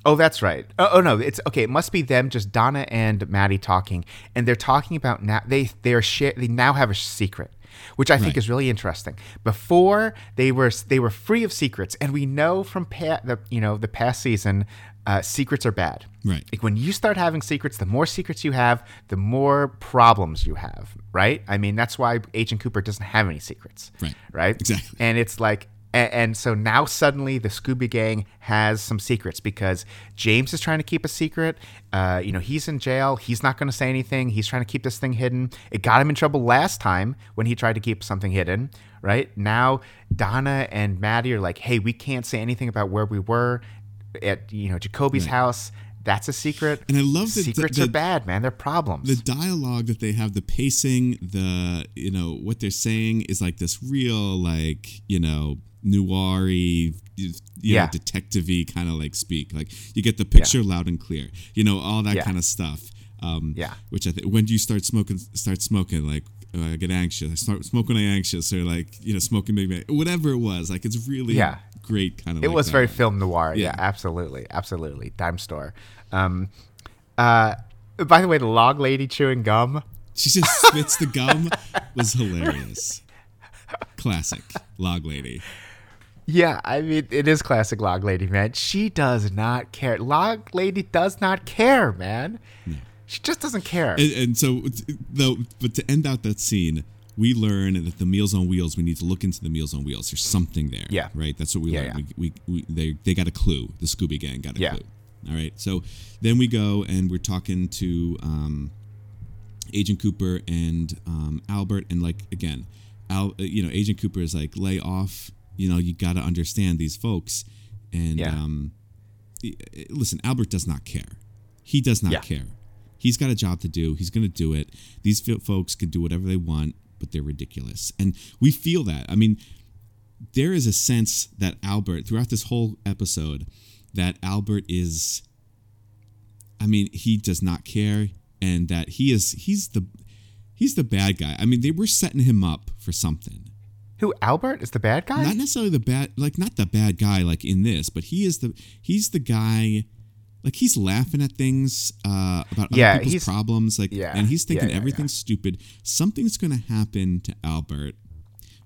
Oh, that's right. Oh, oh no, it's okay. It must be them, just Donna and Maddy talking, and they're talking about now. They they are share. They now have a secret, which I think is really interesting. Before they were they were free of secrets, and we know from pa- the you know the past season, uh, secrets are bad. Right. Like when you start having secrets, the more secrets you have, the more problems you have. Right. I mean, that's why Agent Cooper doesn't have any secrets. Right. Right. Exactly. And it's like, and, and so now suddenly the Scooby Gang has some secrets because James is trying to keep a secret. Uh, you know, he's in jail. He's not going to say anything. He's trying to keep this thing hidden. It got him in trouble last time when he tried to keep something hidden. Right now, Donna and Maddy are like, "Hey, we can't say anything about where we were at. You know, Jacoby's house. That's a secret. And I love that secrets the- are bad, man. They're problems. the dialogue that they have the pacing the you know what they're saying is like this real like you know noir you Yeah. know detective-y kind of like speak like you get the picture loud and clear you know all that Yeah. kind of stuff um Yeah. which i think when do you start smoking start smoking like uh, I get anxious. I start smoking. I anxious, or like you know, smoking maybe whatever it was. Like it's really Yeah. Great kind of. It like was that. very film noir. Yeah. Yeah. absolutely, absolutely. Dime store. Um, uh, by the way, the log lady chewing gum. She just spits the gum. Was hilarious. Classic log lady. Yeah, I mean, it is classic log lady, man. She does not care. Log lady does not care, man. She just doesn't care. And, and so, though, but to end out that scene, we learn that the Meals on Wheels. We need to look into the Meals on Wheels. There's something there. Yeah. Right. That's what we Yeah, learned. We, we, we they they got a clue. The Scooby Gang got a Yeah. clue. All right. So then we go and we're talking to um, Agent Cooper and um, Albert, and like again, Al, uh, you know, Agent Cooper is like, lay off. You know, you got to understand these folks, and Yeah. um, listen, Albert does not care. He does not Yeah. care. He's got a job to do. He's going to do it. These folks can do whatever they want, but they're ridiculous. And we feel that. I mean, there is a sense that Albert, throughout this whole episode, that Albert is, I mean, he does not care and that he is, he's the, he's the bad guy. I mean, they were setting him up for something. Who Albert is the bad guy? Not necessarily the bad, like not the bad guy like in this, but he is the, he's the guy, like he's laughing at things uh, about Yeah, other people's problems, like, yeah, and he's thinking yeah, everything's stupid. Something's going to happen to Albert,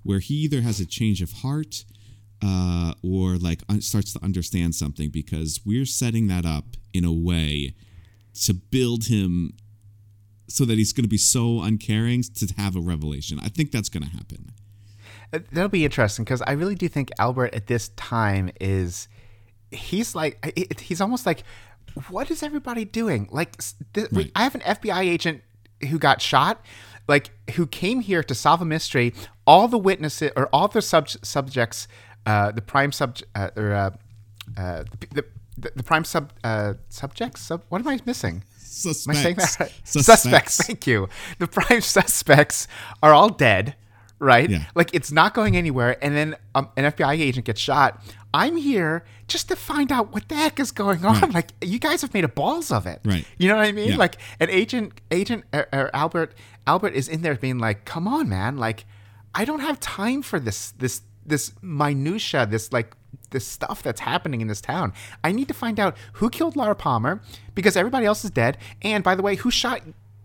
where he either has a change of heart, uh, or like un- starts to understand something because we're setting that up in a way to build him so that he's going to be so uncaring to have a revelation. I think that's going to happen. Uh, That'll be interesting because I really do think Albert at this time is he's like it- he's almost like what is everybody doing? Like th- Right. I have an FBI agent who got shot, like who came here to solve a mystery. All the witnesses or all the sub- subjects, uh, the prime subject uh, or uh, uh, the, the the, prime sub uh, subjects. Sub, what am I missing? Suspects. Am I saying that right? Suspects. Thank you. The prime suspects are all dead, right? Yeah. Like it's not going anywhere. And then um, an FBI agent gets shot. I'm here just to find out what the heck is going on. Right. Like you guys have made a balls of it. Right. You know what I mean? Yeah. Like an agent, agent uh, uh, Albert, Albert is in there being like, "Come on, man! Like, I don't have time for this, this, this minutia, this like." This stuff that's happening in this town. I need to find out who killed Laura Palmer because everybody else is dead. And by the way, who shot,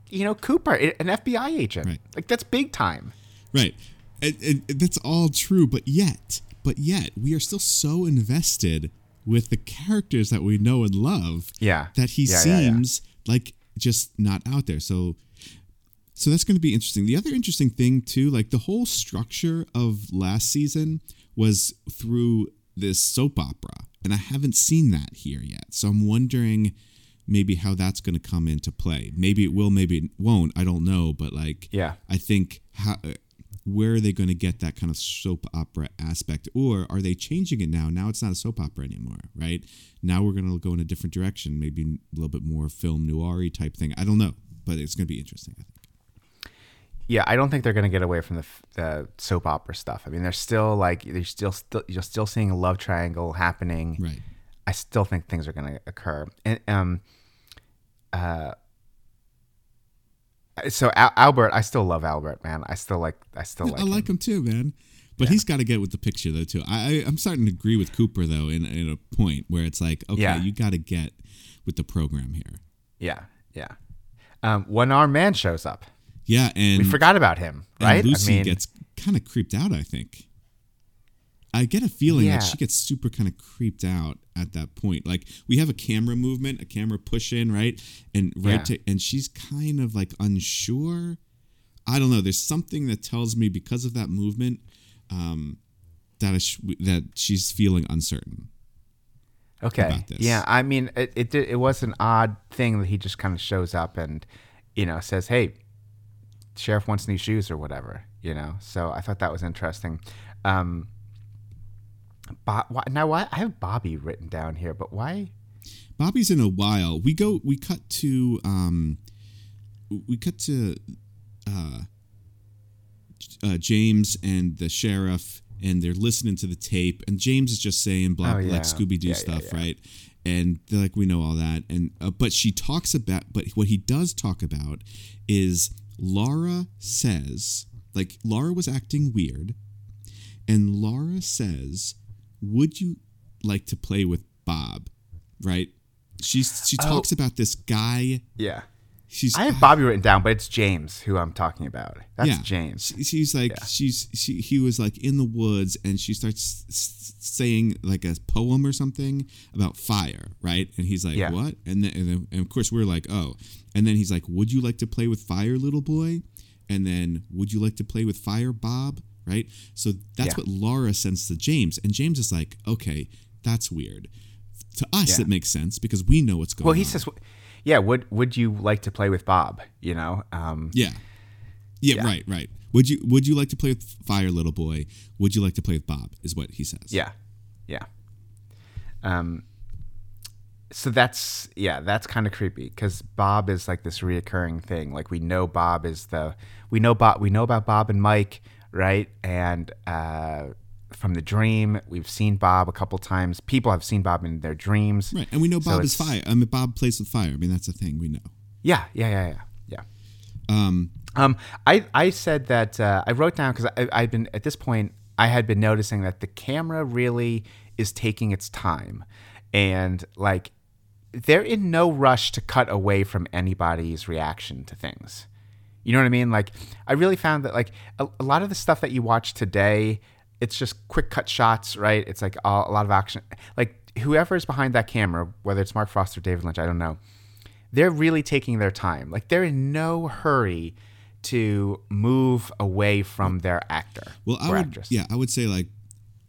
you know, Cooper, an FBI agent? Right. Like that's big time. Right. And, and that's all true, but yet, but yet, we are still so invested with the characters that we know and love. Yeah. That he Yeah, yeah, yeah. seems like just not out there. So, so that's going to be interesting. The other interesting thing too, like the whole structure of last season was through this soap opera, and I haven't seen that here yet. So I'm wondering maybe how that's going to come into play. Maybe it will, maybe it won't. I don't know, but like, Yeah. I think how where are they going to get that kind of soap opera aspect, or are they changing it now? Now it's not a soap opera anymore, right? Now we're going to go in a different direction, maybe a little bit more film noir type thing. I don't know, but it's going to be interesting. I think. Yeah, I don't think they're going to get away from the, the soap opera stuff. I mean, they're still like they're still still you're still seeing a love triangle happening. Right. I still think things are going to occur. And um, uh, so Al- Albert, I still love Albert, man. I still like I still like. I like him. him too, man. But he's got to get with the picture though too. I, I'm starting to agree with Cooper though in in a point where it's like, okay, Yeah. you got to get with the program here. Yeah, yeah. Um, one armed man shows up. Yeah, and We forgot about him, right? Lucy I mean, gets kind of creeped out. I think. I get a feeling Yeah. that she gets super kind of creeped out at that point. Like we have a camera movement, a camera push in, right, and right Yeah. to, and she's kind of like unsure. I don't know. There's something that tells me because of that movement, um, that I sh- that she's feeling uncertain. Okay. Yeah, I mean, it it, it was an odd thing that he just kind of shows up and, you know, says, "Hey, sheriff wants new shoes or whatever," you know. So I thought that was interesting. Um, Bo- why, now, why I have Bobby written down here, but why? Bobby's in a while. We go. We cut to. Um, we cut to. Uh, uh, James and the sheriff, and they're listening to the tape, and James is just saying blah Oh, yeah. like Scooby Doo yeah, stuff, yeah. right? And they're like, we know all that, and uh, but she talks about, but what he does talk about is Laura says, like Laura was acting weird, and Laura says, "Would you like to play with Bob?" Right? She's she oh. talks about this guy. Yeah, She's I have Bobby written down, but it's James who I'm talking about. That's yeah, James. She- she's like she's she he was like in the woods and she starts s- saying like a poem or something about fire, right? And he's like, Yeah. "What?" And then, and then and of course we're like, "Oh." And then he's like, "Would you like to play with fire, little boy?" And then, "Would you like to play with fire, Bob?" Right? So that's Yeah. what Laura sends to James, and James is like, "Okay, that's weird." To us, Yeah. it makes sense because we know what's going on. Well, he on. says, "Yeah, would would you like to play with Bob?" You know, um, Yeah. yeah. Yeah. right, right. Would you would you like to play with fire, little boy? Would you like to play with Bob? Is what he says. Yeah, yeah. Um. So that's yeah, that's kind of creepy because Bob is like this reoccurring thing. Like we know Bob is the we know Bob we know about Bob and Mike, right? And uh, from the dream, we've seen Bob a couple times. People have seen Bob in their dreams. Right, and we know So Bob is fire. I mean, Bob plays with fire. I mean, that's a thing we know. Yeah, yeah, yeah, yeah, yeah. Um, Um, I I said that uh, I wrote down because I've been at this point I had been noticing that the camera really is taking its time, and like they're in no rush to cut away from anybody's reaction to things. You know what I mean? Like I really found that like a, a lot of the stuff that you watch today, it's just quick cut shots, right? It's like a, a lot of action. Like whoever is behind that camera, whether it's Mark Frost or David Lynch, I don't know they're really taking their time. Like they're in no hurry to move away from their actor well, I or would, actress. yeah, I would say like,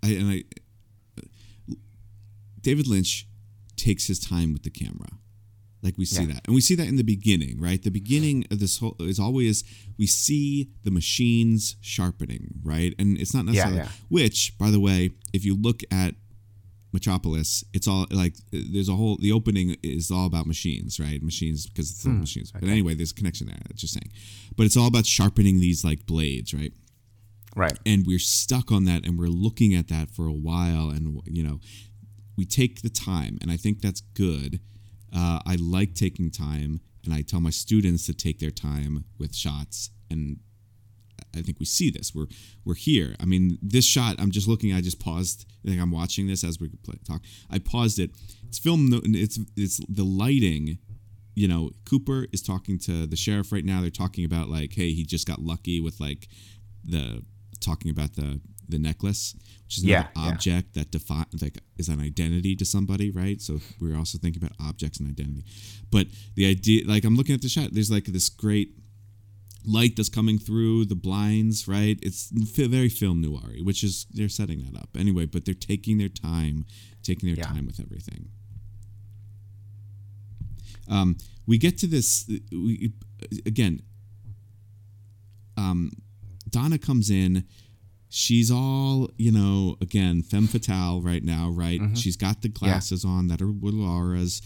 I and I, uh, David Lynch takes his time with the camera. Like we see Yeah. that, and we see that in the beginning, right? The beginning of this whole is always we see the machines sharpening, right? And it's not necessarily yeah. which, by the way, if you look at Metropolis, it's all like there's a whole the opening is all about machines, right? Machines because it's all hmm, machines. But anyway, there's a connection there. Just saying, but it's all about sharpening these like blades, right? Right. and we're stuck on that and we're looking at that for a while and you know we take the time and i think that's good uh, i like taking time and i tell my students to take their time with shots and i think we see this. We're we're here. I mean this shot i'm just looking i just paused like i'm watching this as we play, talk. I paused it. It's film it's it's the lighting you know cooper is talking to the sheriff right now. They're talking about like hey he just got lucky with like the talking about the the necklace which is Yeah, yeah. object that define like is an identity to somebody right? So we're also thinking about objects and identity. But the idea like i'm looking at the shot there's like this great light that's coming through the blinds right? It's very film noir which is they're setting that up. Anyway but they're taking their time taking their Yeah. time with everything. Um, we get to this we, again um, donna comes in she's all you know again femme fatale right now right she's got the glasses on that are laura's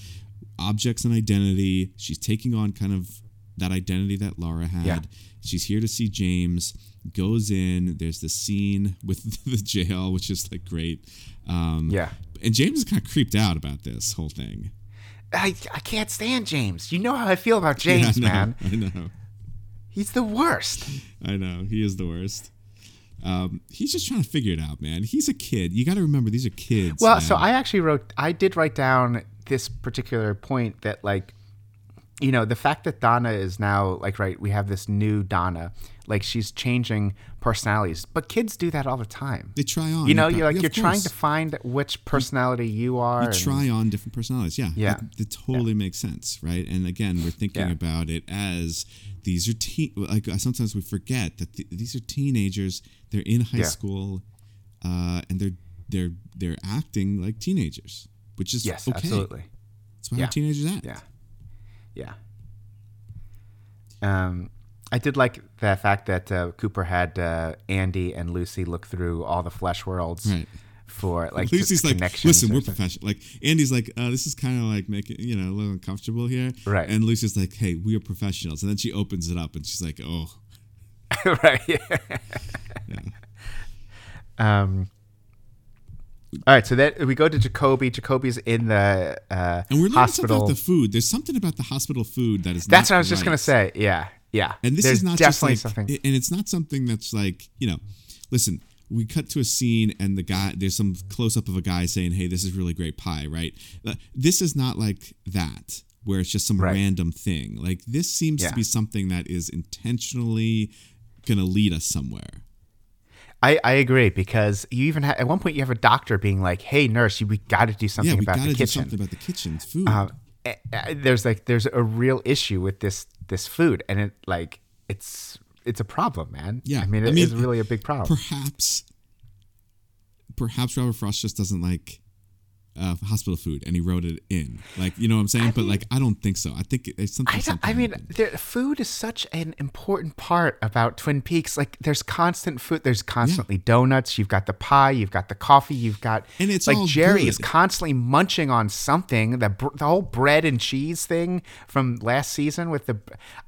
objects and identity she's taking on kind of that identity that laura had Yeah. she's here to see james goes in there's the scene with the jail which is like great um, Yeah. and james is kind of creeped out about this whole thing I, I can't stand James. You know how I feel about James, Yeah, I know, man. i know He's the worst. I know he is the worst. Um, he's just trying to figure it out, man. He's a kid. You got to remember these are kids. Well, so. I actually wrote, I did write down this particular point that, like, you know, the fact that Donna is now, like, right, we have this new Donna, like, she's changing personalities, but kids do that all the time. they try on. You know, you're like, yeah, you're of trying to find which personality you are. You and- try on different personalities. Yeah, Yeah. It, it totally makes sense, right? And again, we're thinking Yeah. about it as these are teen. Like sometimes we forget that th- these are teenagers. They're in high Yeah. school, uh, and they're they're they're acting like teenagers, which is Yes, okay. absolutely. That's how Yeah. teenagers act. Yeah. Yeah. Um, I did like the fact that uh, Cooper had uh, Andy and Lucy look through all the flesh worlds Right. for like Lucy's like, listen, we're something." professional. Like Andy's like, uh, this is kind of like making you know a little uncomfortable here, Right. And Lucy's like, hey, we are professionals. And then she opens it up and she's like, oh, right. Um. All right, so that we go to Jacoby. Jacoby's in the uh, and we're learning something hospital. about the food. There's something about the hospital food that is. That's not what I was just gonna say. Yeah, yeah. And this There's is not just definitely like, something. and it's not something that's like you know, listen. We cut to a scene and the guy there's some close up of a guy saying, "Hey, this is really great pie," right? Uh, This is not like that where it's just some Right. random thing. Like this seems Yeah. to be something that is intentionally going to lead us somewhere. I, I agree because you even have, at one point you have a doctor being like, "Hey, nurse, you, we got to do something yeah, we about got the to do kitchen." something about the kitchen's food. um, there's like there's a real issue with this this food, and it like it's it's a problem, man. Yeah, I mean I mean, is really a big problem. perhaps perhaps Robert Frost just doesn't like uh, hospital food and he wrote it in like you know what I'm saying but like I don't think so I think it's something, I, something I mean, there, food is such an important part about Twin Peaks. Like, there's constant food. There's constantly donuts. You've got the pie. You've got the coffee. You've got And it's like Jerry is constantly munching on something. The br- the whole bread and cheese thing from last season with the.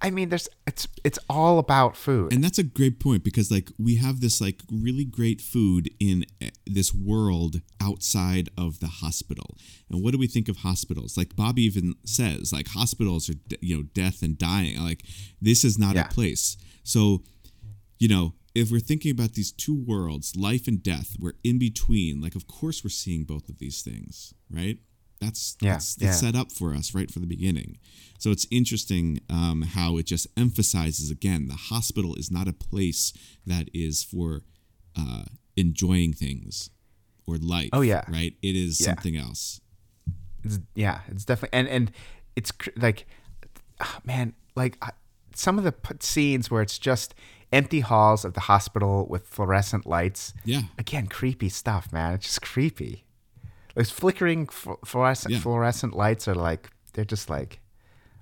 I mean, there's it's it's all about food. and that's a great point because like we have this like really great food in eh, this world outside of the hospital and what do we think of hospitals? Like bobby even says like hospitals are you know death and dying. Like this is not Yeah. a place. So you know if we're thinking about these two worlds life and death we're in between like of course we're seeing both of these things right? That's Yeah, that's, that's yeah. set up for us right from the beginning. So it's interesting um, how it just emphasizes again the hospital is not a place that is for uh, enjoying things or life Oh, yeah. right it is Yeah. something else It's, yeah, it's definitely and and it's cr- like, ah, man, like I- some of the p- scenes where it's just empty halls of the hospital with fluorescent lights. Yeah. Again, creepy stuff, man. It's just creepy. Those flickering fl- fluorescent fluorescent lights are like they're just like,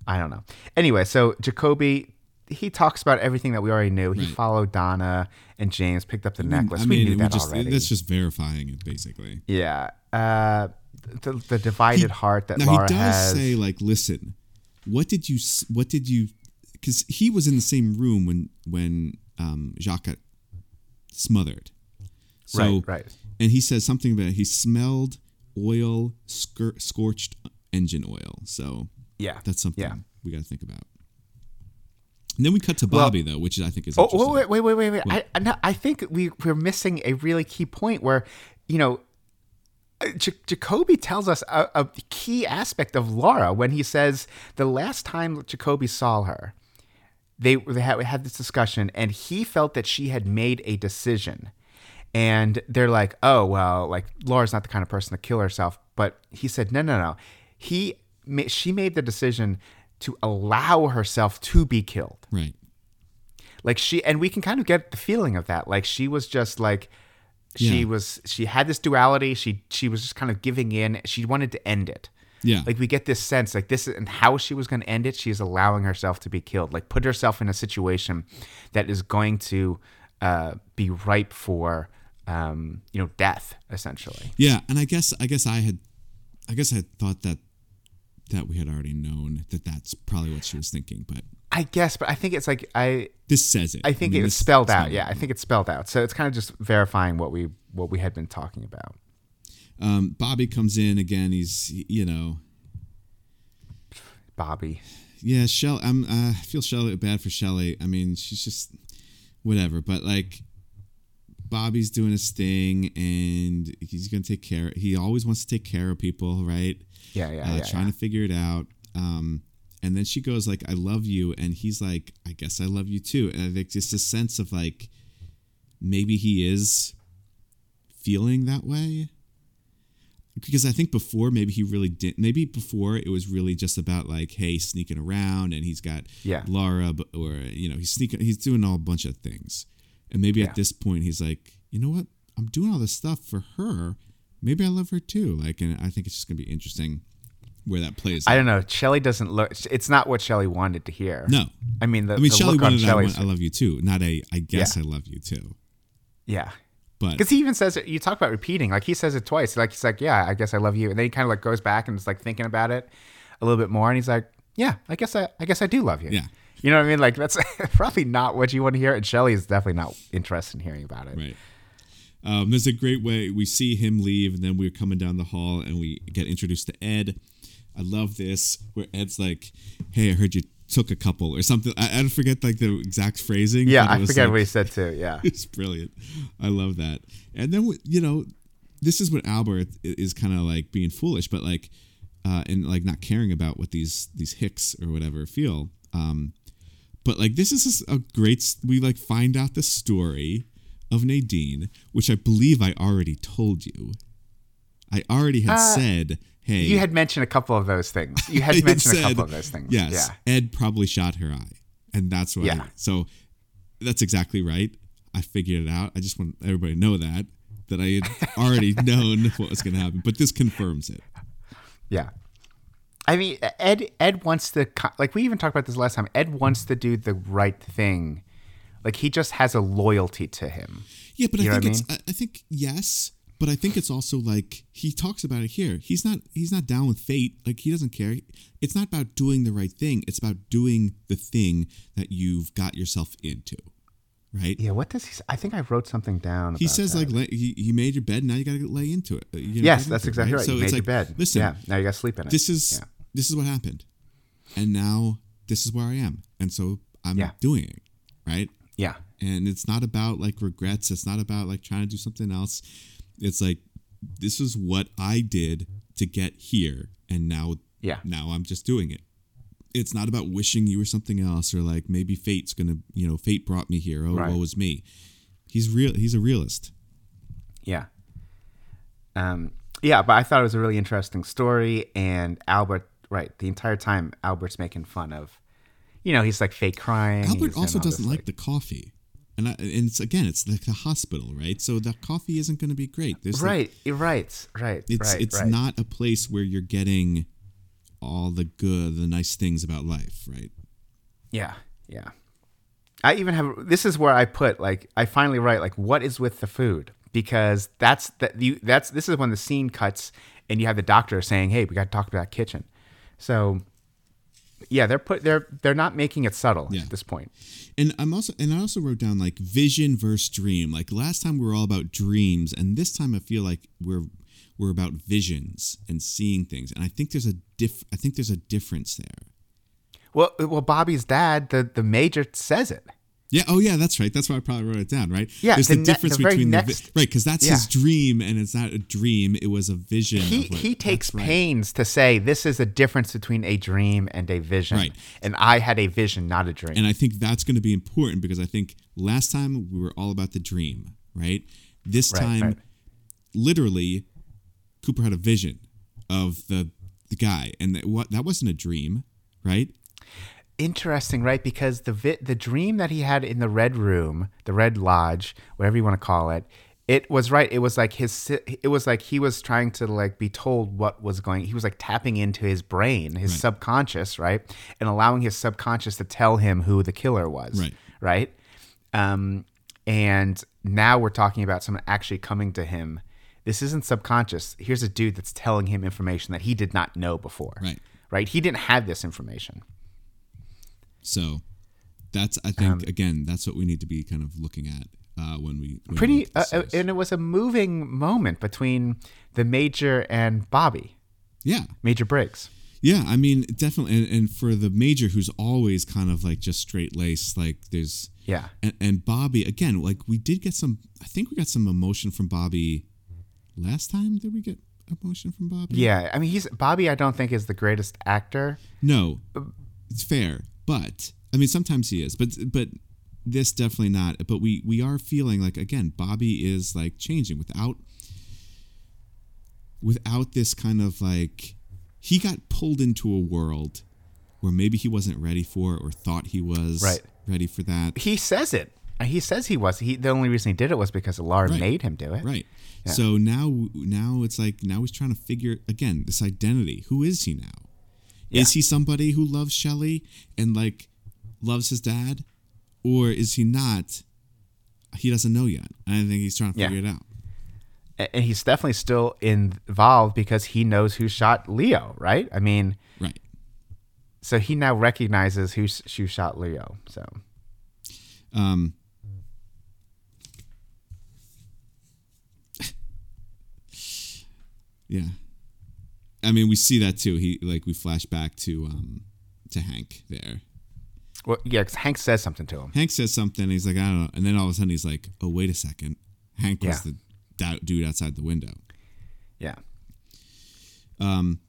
I don't know. Anyway, so Jacoby. He talks about everything that we already knew. He Right. followed Donna and James, picked up the necklace. I we mean, knew that just, already. that's just verifying it, basically. yeah. Uh, the, the divided heart that now Laura he does has. say, like, listen, what did you, what did you, because he was in the same room when when um, Jacques got smothered. So, right, right. and he says something about he smelled oil, scur- scorched engine oil. So Yeah. that's something Yeah. we got to think about. And then we cut to Well- Bobby though, which I think is Oh, interesting. wait, wait, wait, wait, wait. I, I, no, I think we, we're missing a really key point where, you know, uh, J- Jacoby tells us a, a key aspect of Laura when he says the last time Jacoby saw her, they, they had, had this discussion and he felt that she had made a decision. And they're like, oh, well, like Laura's not the kind of person to kill herself. But he said, no, no, no. He, she made the decision to allow herself to be killed. Right. like she and we can kind of get the feeling of that. Like she was just like she Yeah. was she had this duality. She she was just kind of giving in. She wanted to end it. Yeah. like we get this sense like this is and how she was going to end it she is allowing herself to be killed. Like put herself in a situation that is going to uh, be ripe for um, you know death essentially. Yeah, and I guess I guess I had I guess I had thought that that we had already known that that's probably what she was thinking, but i guess but i think it's like i this says it. i think mean, it's spelled out yeah i think it's spelled out so it's kind of just verifying what we what we had been talking about Um, Bobby comes in again. He's you know bobby yeah Shell. I'm uh, I feel Shelley bad for Shelley. I mean she's just whatever, but like Bobby's doing his thing and he's gonna take care. He always wants to take care of people, right? Yeah yeah uh, yeah, trying yeah. to figure it out. Um, and then she goes like, "I love you," and he's like, "I guess I love you too." And I think just a sense of like, maybe he is feeling that way. Because I think before maybe he really didn't. Maybe before it was really just about like, hey, sneaking around, and he's got Yeah. Laura, or you know, he's sneaking, he's doing all a bunch of things. And maybe Yeah. at this point he's like, you know what? I'm doing all this stuff for her. Maybe I love her too. Like, and I think it's just gonna be interesting where that plays. I out. don't know. Shelley doesn't look. It's not what Shelley wanted to hear. No, I mean the. I mean the Shelley look on wanted I, want, I love you too, not a I guess Yeah. I love you too. yeah, But because he even says it. You talk about repeating. Like he says it twice. Like he's like, "Yeah, I guess I love you," and then he kind of like goes back and is like thinking about it a little bit more, and he's like, "Yeah, I guess I, I guess I do love you." Yeah. You know what I mean? Like that's probably not what you want to hear, and Shelley is definitely not interested in hearing about it. Right. Um, there's a great way we see him leave, and then we're coming down the hall, and we get introduced to Ed. I love this where Ed's like, "Hey, I heard you took a couple or something." I, I don't forget like the exact phrasing. Yeah, I forget like- what he said too. Yeah. it's brilliant. I love that. And then you know, this is what Albert is kind of like being foolish, but like, uh, and like not caring about what these these hicks or whatever feel. Um, but like this is a great. We like find out the story of Nadine, which I believe I already told you. I already had said, "Hey, Uh, You had mentioned a couple of those things. You had mentioned a couple of those things. Yes, Yeah. Ed probably shot her eye, and that's why. Yeah. So that's exactly right. I figured it out. I just want everybody to know that that I had already known what was going to happen, but this confirms it. Yeah. I mean, Ed Ed wants to like we even talked about this last time. Ed wants to do the right thing. Like he just has a loyalty to him. Yeah, but You I think what I it's. I, think yes, but I think it's also like he talks about it here. He's not. He's not down with fate. Like he doesn't care. It's not about doing the right thing. It's about doing the thing that you've got yourself into. Right. Yeah, what does he? I think I wrote something down. He says that. like he, he made your bed. Now you got to lay into it. You gotta yes, that's into it, exactly right. So you it's like, bed. Listen, yeah, now you got to sleep in it. this is yeah. this is what happened, and now this is where I am, and so I'm Yeah. doing it. Right. Yeah, and it's not about like regrets. It's not about like trying to do something else. It's like this is what i did to get here and now Yeah. now i'm just doing it. It's not about wishing you were something else or like maybe fate's gonna you know fate brought me here. Oh Right. woe is me. He's real he's a realist. Yeah. Um, yeah, but I thought it was a really interesting story, and Albert, right, the entire time Albert's making fun of, you know, he's like fake crying. albert also doesn't this, like the coffee and, I, and it's again it's like a hospital right so the coffee isn't going to be great There's like- Right, you're right, right, it's right, it's right. not a place where you're getting all the good the nice things about life right Yeah, yeah. I even have this is where I put like I finally write like what is with the food because that's that you that's this is when the scene cuts and you have the doctor saying hey we got to talk about that kitchen, so yeah they're put they're they're not making it subtle Yeah. at this point. And I'm also and I also wrote down like vision versus dream. Like last time we were all about dreams, and this time I feel like we're we're about visions and seeing things. And I think there's a diff. I think there's a difference there. Well well Bobby's dad the the major says it. Yeah. Oh, yeah. That's right. That's why I probably wrote it down. Right. Yeah, There's the the, ne- difference the between the vi- right because that's Yeah. his dream, and it's not a dream. It was a vision. he what, he takes right. pains to say this is a difference between a dream and a vision. Right. And I had a vision, not a dream. And I think that's going to be important because I think last time we were all about the dream, right? This Right, time, right. literally, Cooper had a vision of the the guy, and that, what that wasn't a dream, right? Interesting, right? Because the vi- the dream that he had in the red room, the red lodge, whatever you want to call it, it was right. It was like his. It was like he was trying to like be told what was going. He was like tapping into his brain, his subconscious, right, and allowing his subconscious to tell him who the killer was, Right. right. Um, and now we're talking about someone actually coming to him. This isn't subconscious. Here's a dude that's telling him information that he did not know before. Right. Right. He didn't have this information. So that's I think again that's what we need to be kind of looking at uh, when we when pretty at uh, uh, and it was a moving moment between the major and bobby. Yeah. Major briggs. Yeah I mean definitely and, and for the major who's always kind of like just straight laced like there's yeah. And, and Bobby again like we did get some I think we got some emotion from Bobby last time. Did we get emotion from Bobby? Yeah i mean he's bobby i don't think is the greatest actor. No, it's fair, but I mean sometimes he is, but but this definitely not. But we we are feeling like again, Bobby is like changing without without this kind of like he got pulled into a world where maybe he wasn't ready for or thought he was Right. ready for that. he says it he says he was he the only reason he did it was because laura Right. made him do it Right. So now now it's like now he's trying to figure again this identity. Who is he now? Is he somebody who loves Shelley and like loves his dad, or is he not? He doesn't know yet. I think he's trying to Yeah. figure it out. And he's definitely still involved because he knows who shot leo right i mean Right. so he now recognizes who, who shot leo so Um. Yeah. I mean, we see that too. He like we flash back to um to Hank there. well yeah, because hank says something to him Hank says something. He's like, I don't know. And then all of a sudden he's like, Oh, wait a second. Hank was Yeah. the dou- dude outside the window. Yeah. Um,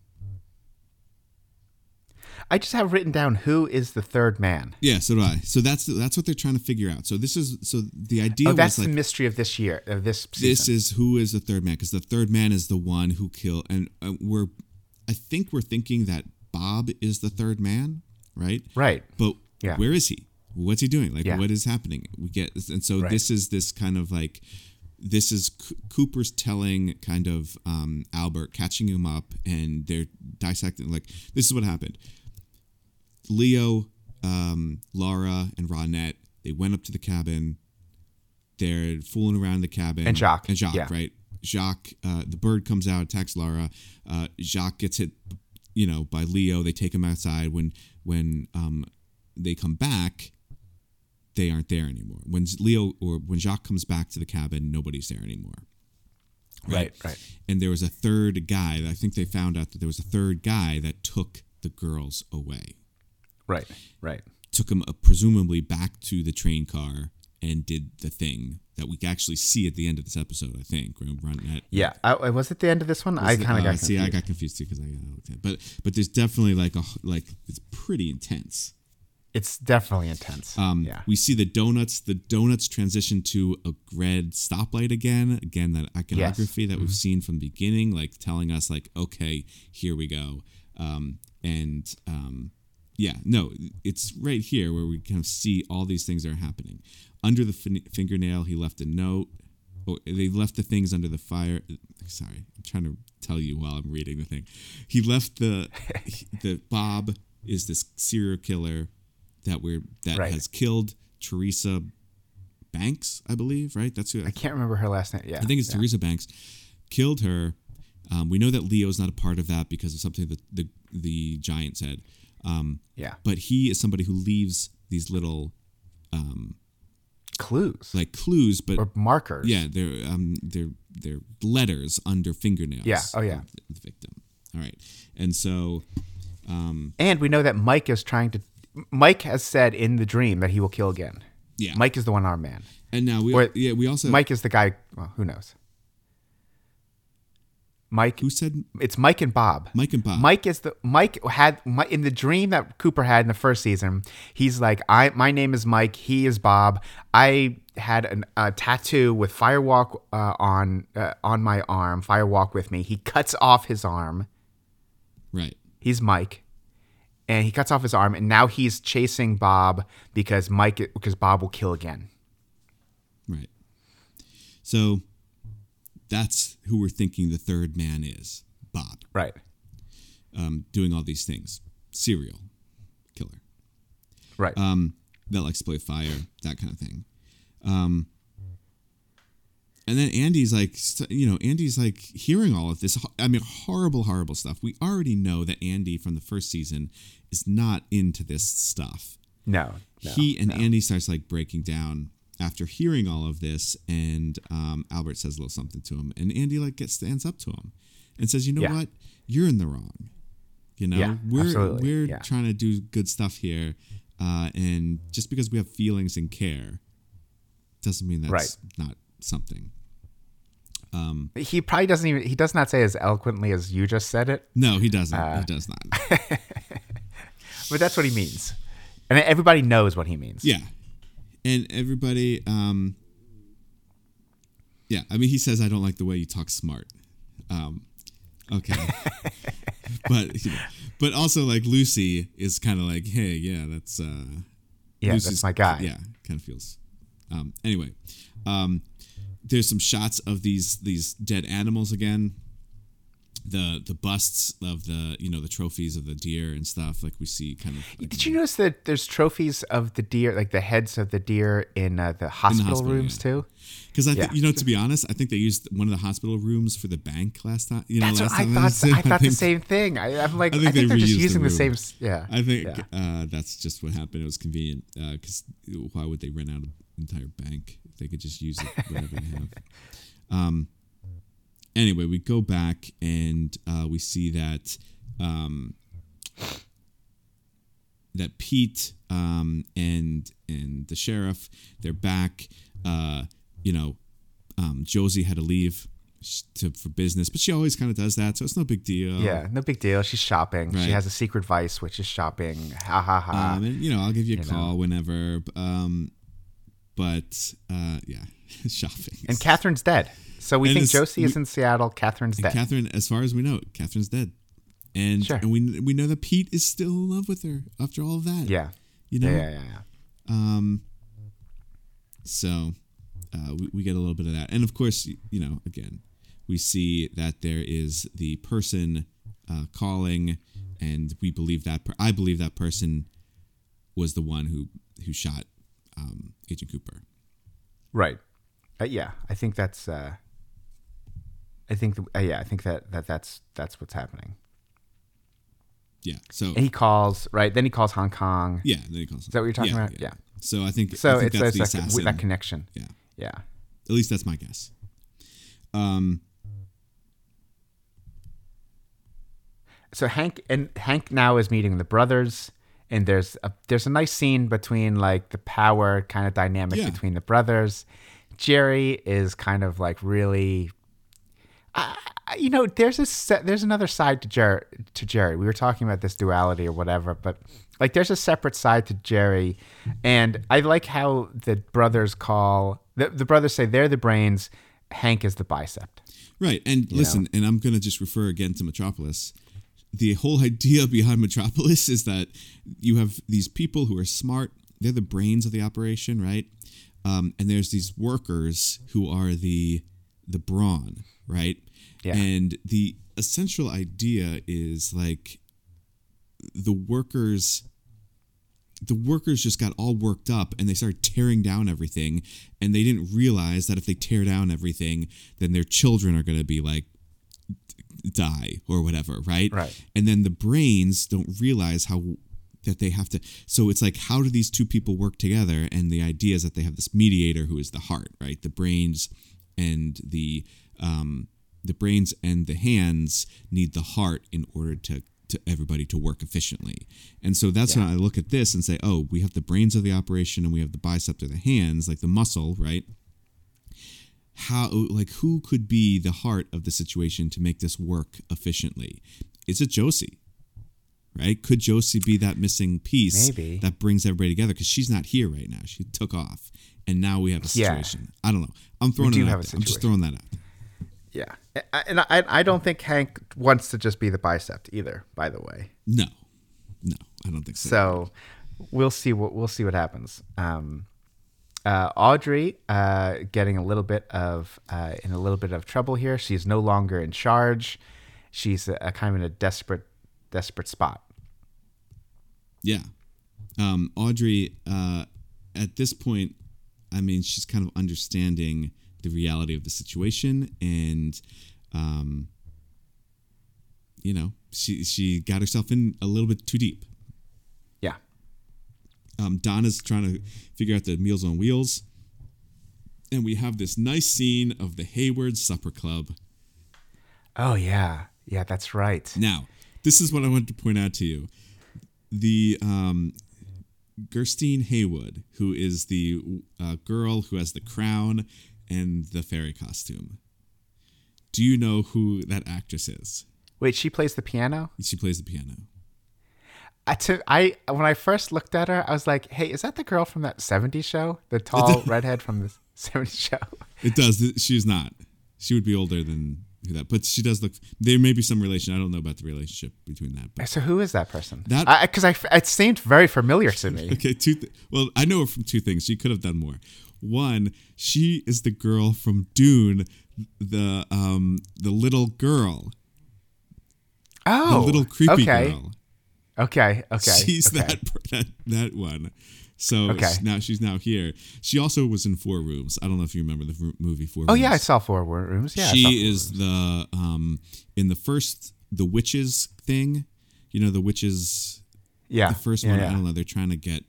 I just have written down who is the third man. yeah, so do I. So that's that's what they're trying to figure out. So this is so the idea Oh, that's was the mystery of this year, of this season. this is who is the third man because the third man is the one who killed and uh, we're I think we're thinking that Bob is the third man, right? right. But Yeah. where is he? What's he doing? Like, Yeah. what is happening? We get, and so Right. this is this kind of like, this is C- Cooper's telling kind of um, Albert, catching him up, and they're dissecting. Like, this is what happened. Leo, um, Laura, and Ronette, they went up to the cabin. They're fooling around the cabin. And Jacques, And Jacques, yeah. right? Jacques, uh, the bird comes out, attacks Laura. Uh, Jacques gets hit, you know, by Leo. They take him outside. When when um, they come back, they aren't there anymore. When Leo or when Jacques comes back to the cabin, nobody's there anymore. Right, right. And there was a third guy. I think they found out that there was a third guy that took the girls away. Right, right. Took them uh, presumably back to the train car and did the thing that we actually see at the end of this episode. I think. Run- run that- Yeah. I, was it the end of this one? I kind of uh, got see. I got confused too because I got looked at. But but there's definitely like a like it's pretty intense. It's definitely intense. Um, yeah. We see the donuts. The donuts transition to a red stoplight again. Again, that iconography that we've seen from the beginning, like telling us, like, okay, here we go. Um, and um, yeah, no, it's right here where we kind of see all these things are happening. Under the fin- fingernail, he left a note. Oh, they left the things under the fire. Sorry, I'm trying to tell you while I'm reading the thing. He left the the Bob is this serial killer that we're that Right. has killed Teresa Banks, I believe, right? That's who I can't remember her last name. Yeah, I think it's yeah. Teresa Banks, killed her. Um, we know that Leo's not a part of that because of something that the the giant said. Um, Yeah, but he is somebody who leaves these little clues like clues, but or markers. yeah, they're um they're they're letters under fingernails. Yeah. Oh, yeah. the victim. All right, and so Um, and we know that Mike is trying to. Mike has said in the dream that he will kill again. yeah, Mike is the one armed man. and now we Or- yeah we also Mike is the guy. Well, who knows? Mike. who said It's Mike and Bob. Mike and Bob. Mike is the Mike had in the dream that Cooper had in the first season. He's like, I my name is Mike. He is Bob. I had an, a tattoo with Firewalk uh, on uh, on my arm. Firewalk with me. He cuts off his arm. right. He's Mike, and he cuts off his arm, and now he's chasing Bob because Mike because Bob will kill again. Right. So that's who we're thinking the third man is Bob, Right. um, doing all these things. Serial killer Right. um, that likes to play fire, that kind of thing. Um, and then Andy's like, you know, Andy's like hearing all of this. I mean, horrible, horrible stuff. We already know that Andy from the first season is not into this stuff. no. no he and no. Andy starts like breaking down after hearing all of this, and um, Albert says a little something to him, and Andy like gets stands up to him and says, "You know Yeah. what? You're in the wrong. You know, Yeah, we're absolutely, we're yeah. trying to do good stuff here, uh, and just because we have feelings and care doesn't mean that's Right. not something." Um, He probably doesn't even. He does not say as eloquently as you just said it. No, he doesn't. Uh, he does not. But that's what he means. And everybody knows what he means. Yeah. And everybody, um, yeah, I mean, he says, I don't like the way you talk smart. Um, okay. but, you know, but also like Lucy is kind of like, hey, yeah, that's, uh, Yeah, Lucy's- that's my guy. Yeah, kind of feels. Um, anyway, um, there's some shots of these, these dead animals again. The, the busts of the you know the trophies of the deer and stuff like we see kind of like, Did you notice that there's trophies of the deer, like the heads of the deer in uh, the hospital, hospital, rooms yeah. too? Because I think Yeah. you know, to be honest, I think they used one of the hospital rooms for the bank last time. You know, That's what last I time thought. was- I thought the think- same thing. I, I'm like, I I think think, they they're just reused the using the, same. Yeah, I think Yeah. uh, that's just what happened. It was convenient because why would they rent out an entire bank if they could just use it whatever they have? Um. Anyway, we go back and uh, we see that um, that Pete um, and and the sheriff they're back. Uh, you know, um, Josie had to leave to, for business, but she always kind of does that, so it's no big deal. yeah, no big deal. She's shopping. Right. She has a secret vice, which is shopping. Ha ha ha. Um, and you know, I'll give you a you call whenever. Um, but uh, yeah, shopping. and Catherine's dead. So we And think Josie is in Seattle. Catherine's dead. Catherine, as far as we know, Catherine's dead, and Sure. and we we know that Pete is still in love with her after all of that. yeah. you know. yeah, yeah, yeah, yeah. Um. So, uh, we, we get a little bit of that, and of course, you know, again, we see that there is the person uh, calling, and we believe that per- I believe that person was the one who who shot um, Agent Cooper. Right. Uh, yeah, I think that's. Uh, I think. Uh, yeah, I think that, that that's that's what's happening. Yeah. So And he calls right. Then he calls Hong Kong. yeah, then he calls. Is that what you're talking about? Yeah. So I think So I think it's, that's it's the like assassin. that connection. yeah. Yeah. At least that's my guess. Um. So Hank and Hank now is meeting the brothers, and there's a there's a nice scene between like the power kind of dynamic Yeah. between the brothers. Jerry is kind of like really. I you know, there's a se- there's another side to Jerry. To Jerry, we were talking about this duality or whatever, but like there's a separate side to Jerry, and I like how the brothers call the, the brothers say they're the brains, Hank is the bicep. Right. And listen, and I'm going to just refer again to Metropolis. The whole idea behind Metropolis is that you have these people who are smart, they're the brains of the operation, right? Um, and there's these workers who are the the brawn, right? Yeah. And the essential idea is like the workers the workers just got all worked up and they started tearing down everything and they didn't realize that if they tear down everything then their children are going to be like die or whatever right Right. and then the brains don't realize how that they have to so it's like how do these two people work together and the idea is that they have this mediator who is the heart right the brains and the um the brains and the hands need the heart in order to to everybody to work efficiently. And so that's when i look at this and say oh we have the brains of the operation and we have the bicep of the hands like the muscle right? How like who could be the heart of the situation to make this work efficiently? Is it josie right? Could josie be that missing piece Maybe. that brings everybody together? Because she's not here right now. She took off. And now we have a Yeah. situation. I don't know. I'm throwing it out there. i'm just throwing that out there. Yeah, and I, I don't think Hank wants to just be the bicep either. By the way, no no i don't think so, so we'll see what we'll see what happens. Um, uh, Audrey uh, getting a little bit of uh, in a little bit of trouble here. She's no longer in charge. She's a, a kind of in a desperate desperate spot. Yeah. Um, Audrey, uh, at this point, I mean, she's kind of understanding the reality of the situation, and, um, you know, she she got herself in a little bit too deep. Yeah. Um, Donna's trying to figure out the Meals on Wheels, and we have this nice scene of the Hayward Supper Club. Oh yeah, yeah, that's right. Now, this is what I wanted to point out to you. The um, Gersten Hayward, who is the uh, girl who has the crown and the fairy costume. Do you know who that actress is? Wait, she plays the piano. She plays the piano. I took I when I first looked at her, I was like, "Hey, is that the girl from that '70s show? The tall redhead from the '70s show?" It does. She's not. She would be older than that, but she does look. There may be some relation. I don't know about the relationship between that. But So who is that person? That- because I, it seemed very familiar to me. Okay, two. Th- well, I know her from two things. She could have done more. One, she is the girl from Dune, the um the little girl, Oh, the little creepy okay. girl. Okay, okay. She's okay. that, that that one. So Okay. s- now she's now here. She also was in Four Rooms. I don't know if you remember the movie Four Oh Rooms. Oh yeah, I saw four rooms. Yeah, she is Rooms. the um in the first the witches thing. You know the witches yeah the first yeah, one yeah. i don't know they're trying to get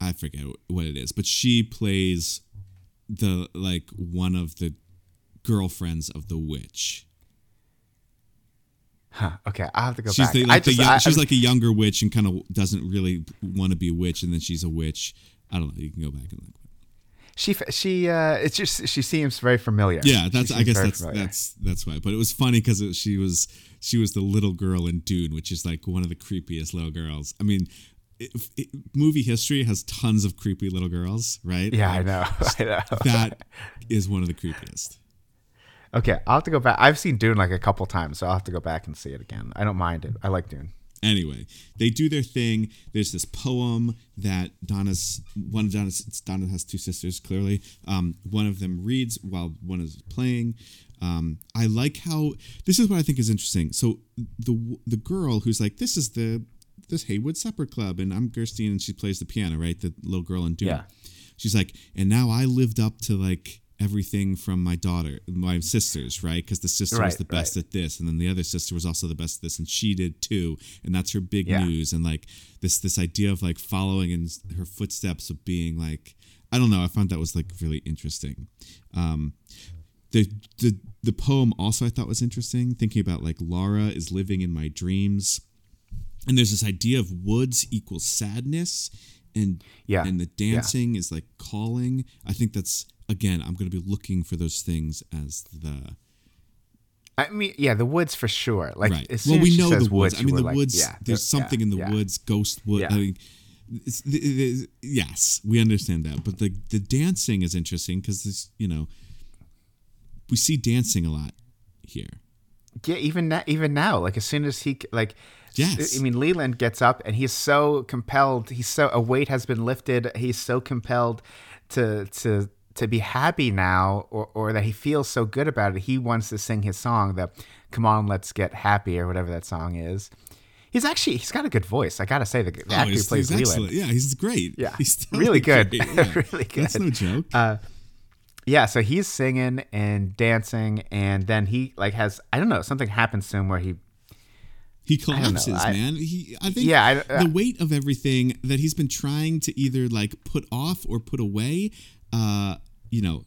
i forget what it is but she plays the like one of the girlfriends of the witch Huh, okay, I'll have to go she's back. the, I like the just, young, I- she's I- like a younger witch and kind of doesn't really want to be a witch and then she's a witch i don't know you can go back and look she she uh it's just she seems very familiar. yeah that's i guess that's familiar. that's that's why but it was funny because she was she was the little girl in dune which is like one of the creepiest little girls i mean it, it, movie history has tons of creepy little girls right yeah, I know. I know. that is one of the creepiest. Okay, I'll have to go back. I've seen Dune like a couple times, so I'll have to go back and see it again. I don't mind it. I like Dune. Anyway, they do their thing. There's this poem that Donna's one of Donna's Donna has two sisters clearly. Um, one of them reads while one is playing. Um, I like how this is what I think is interesting. So the the girl who's like this is the this Hayward Supper Club and I'm Gersten and she plays the piano right the little girl in Dune. Yeah. She's like and now I lived up to like everything from my daughter my sisters right because the sister was the best right. at this and then the other sister was also the best at this and she did too and that's her big Yeah. news and like this this idea of like following in her footsteps of being like i don't know i found that was like really interesting um the the the poem also i thought was interesting thinking about like laura is living in my dreams and there's this idea of woods equals sadness and Yeah, and the dancing is like calling i think that's again i'm going to be looking for those things as the I mean, yeah, the woods for sure. Like, right. as Well, we know says the woods. I mean, the like, woods. yeah, there's yeah, something in the yeah. woods, ghost wood. Yeah. I mean, it's, yes, we understand that. But the the dancing is interesting because this, you know, we see dancing a lot here. Yeah, even now, even now, like as soon as he like, Yes. I mean, Leland gets up and he's so compelled. He's so a weight has been lifted. He's so compelled to to to be happy now, or or that he feels so good about it. He wants to sing his song, the "Come on, let's get happy" or whatever that song is. He's actually he's got a good voice. I gotta say the, the Oh, actor who plays Leland. excellent. Yeah, he's great. Yeah, he's totally really good. Yeah. Really That's no joke. Uh, Yeah, so he's singing and dancing, and then he like has I don't know something happens to him where he He collapses, I- man. He, I think Yeah, I- uh, the weight of everything that he's been trying to either like put off or put away, uh, you know,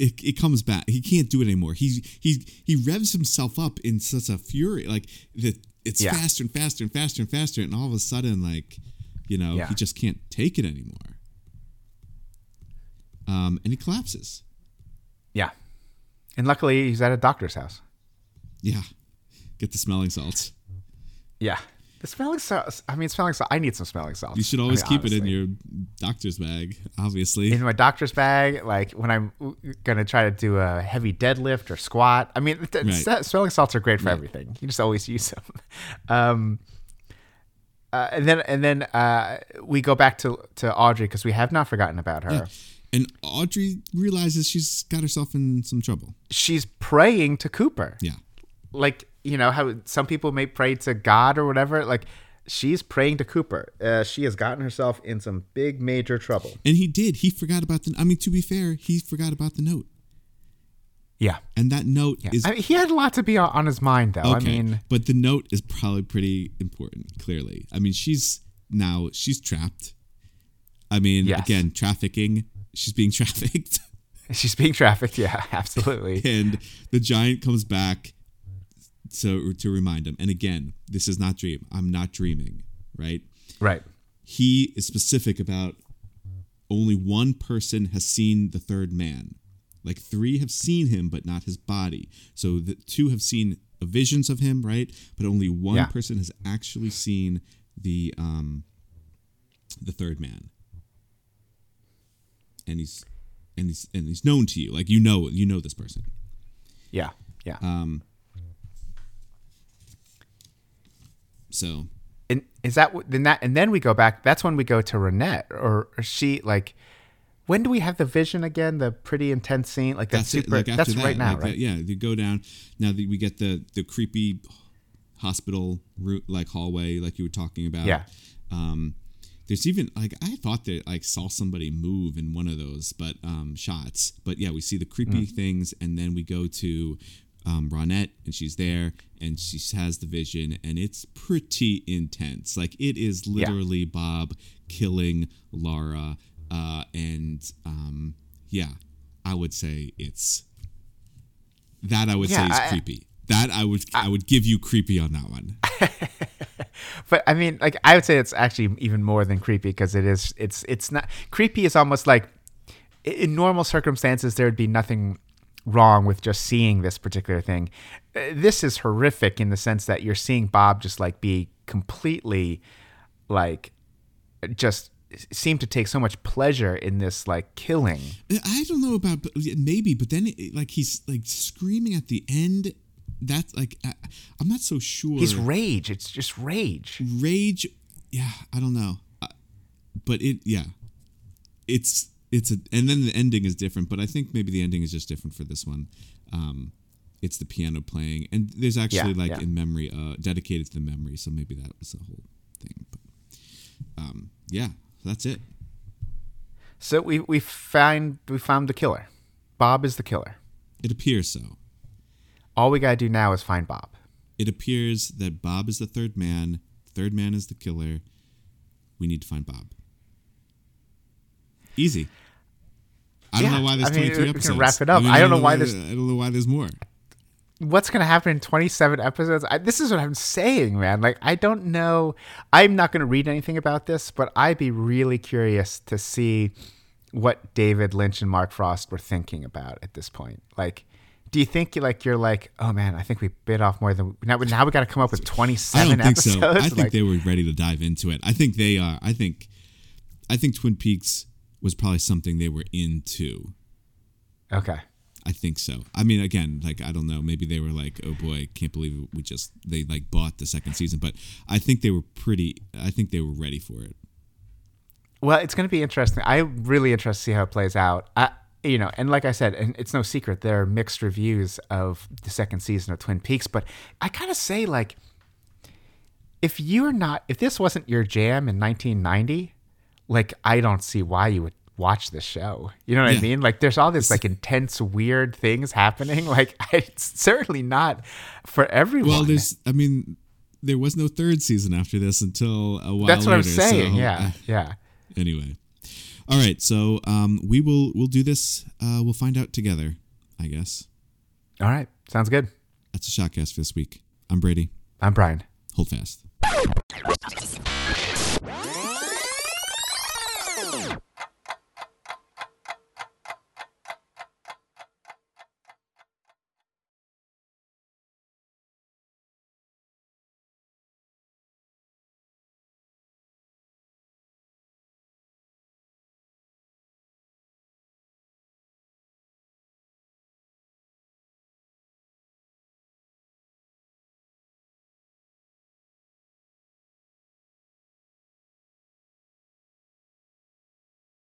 it, it comes back. He can't do it anymore. He he he revs himself up in such a fury, like that. It's Yeah. faster and faster and faster and faster, and all of a sudden, like, you know, Yeah. he just can't take it anymore. Um, and he collapses. yeah, and luckily he's at a doctor's house. Yeah, get the smelling salts. Yeah, the smelling salts. I mean, smelling salts. I need some smelling salts. You should I always mean, keep it in your doctor's bag, obviously. in my doctor's bag, like when I'm gonna try to do a heavy deadlift or squat. I mean, th- Right. smelling salts are great for everything. You just always use them. Um, uh, and then and then uh, we go back to to Audrey because we have not forgotten about her. And Audrey realizes she's got herself in some trouble. She's praying to Cooper. Yeah. like you know how some people may pray to God or whatever. Like she's praying to Cooper. Uh, she has gotten herself in some big major trouble. And he did. He forgot about the. I mean, to be fair, he forgot about the note. Yeah. And that note is I mean, he had a lot to be on, on his mind, though. okay. I mean, but the note is probably pretty important. Clearly, I mean, she's now she's trapped. I mean, Yes. again, trafficking. She's being trafficked, she's being trafficked. Yeah, absolutely. and the giant comes back to to remind him. And again, this is not dream. I'm not dreaming. Right. Right. he is specific about only one person has seen the third man. Like three have seen him, but not his body. So the two have seen visions of him, right? But only one Yeah. person has actually seen the um the third man. And he's and he's and he's known to you. Like you know you know this person. Yeah. Yeah. Um so and is that then that and then we go back? That's when we go to Ronette, or, or she like. When do we have the vision again? The pretty intense scene, like that's that's super. it. Like that's that, right now, like right? that- yeah, you go down. Now that we get the the creepy hospital route, like hallway, like you were talking about. Yeah. Um, there's even like I thought that like saw somebody move in one of those, but um, shots. But yeah, we see the creepy Mm. things, and then we go to um, Ronette, and she's there, and she has the vision, and it's pretty intense. Like it is Yeah. literally Bob killing Laura, uh, and um, yeah, I would say it's that. I would Yeah, say is I- creepy. That I would I would give you creepy on that one. But I mean, like I would say it's actually even more than creepy because it is. It's it's not creepy. Is almost like in normal circumstances there would be nothing wrong with just seeing this particular thing. Uh, This is horrific in the sense that you're seeing Bob just like be completely like just seem to take so much pleasure in this like killing. I don't know about but maybe, but then it, like he's like screaming at the end. That's like I, I'm not so sure. He's rage. It's just rage. rage. Yeah, I don't know, uh, but it yeah, it's it's a and then the ending is different. But I think maybe the ending is just different for this one. Um, it's the piano playing, and there's actually Yeah, like yeah. in memory, uh, dedicated to the memory. So maybe that was the whole thing. But um, yeah, that's it. So we we find we found the killer. Bob is the killer. It appears so. All we gotta do now is find Bob. it appears that Bob is the third man. Third man is the killer. We need to find Bob. Easy. I don't know why there's I mean, 23 we can wrap it up. I don't know why there's. there's- I don't know why there's more. what's going to happen in 27 episodes I, this is what i'm saying man like i don't know i'm not going to read anything about this but i'd be really curious to see what david lynch and mark frost were thinking about at this point like do you think like you're like oh man i think we bit off more than now, now we got to come up with I 27 don't think episodes so. I think like, they were ready to dive into it. I think they are. I think. I think Twin Peaks was probably something they were into. okay I think so. I mean, again, like I don't know. Maybe they were like, "Oh boy, can't believe we just they like bought the second season." But I think they were pretty. I think they were ready for it. Well, it's going to be interesting. I'm really interested to see how it plays out. I, you know, and like I said, and it's no secret there are mixed reviews of the second season of Twin Peaks, but I gotta say, like, if you're not, if this wasn't your jam in 1990, like I don't see why you would watch the show. You know what I mean? Like there's all this like intense, weird things happening. Like it's certainly not for everyone. Well, there's. I mean, there was no third season after this until a while. That's what I'm saying. so, yeah, uh, yeah. anyway, all right. So um, we will we'll do this. Uh, we'll find out together. I guess All right, sounds good. that's a shotcast for this week. I'm Brady. I'm Brian. Hold fast.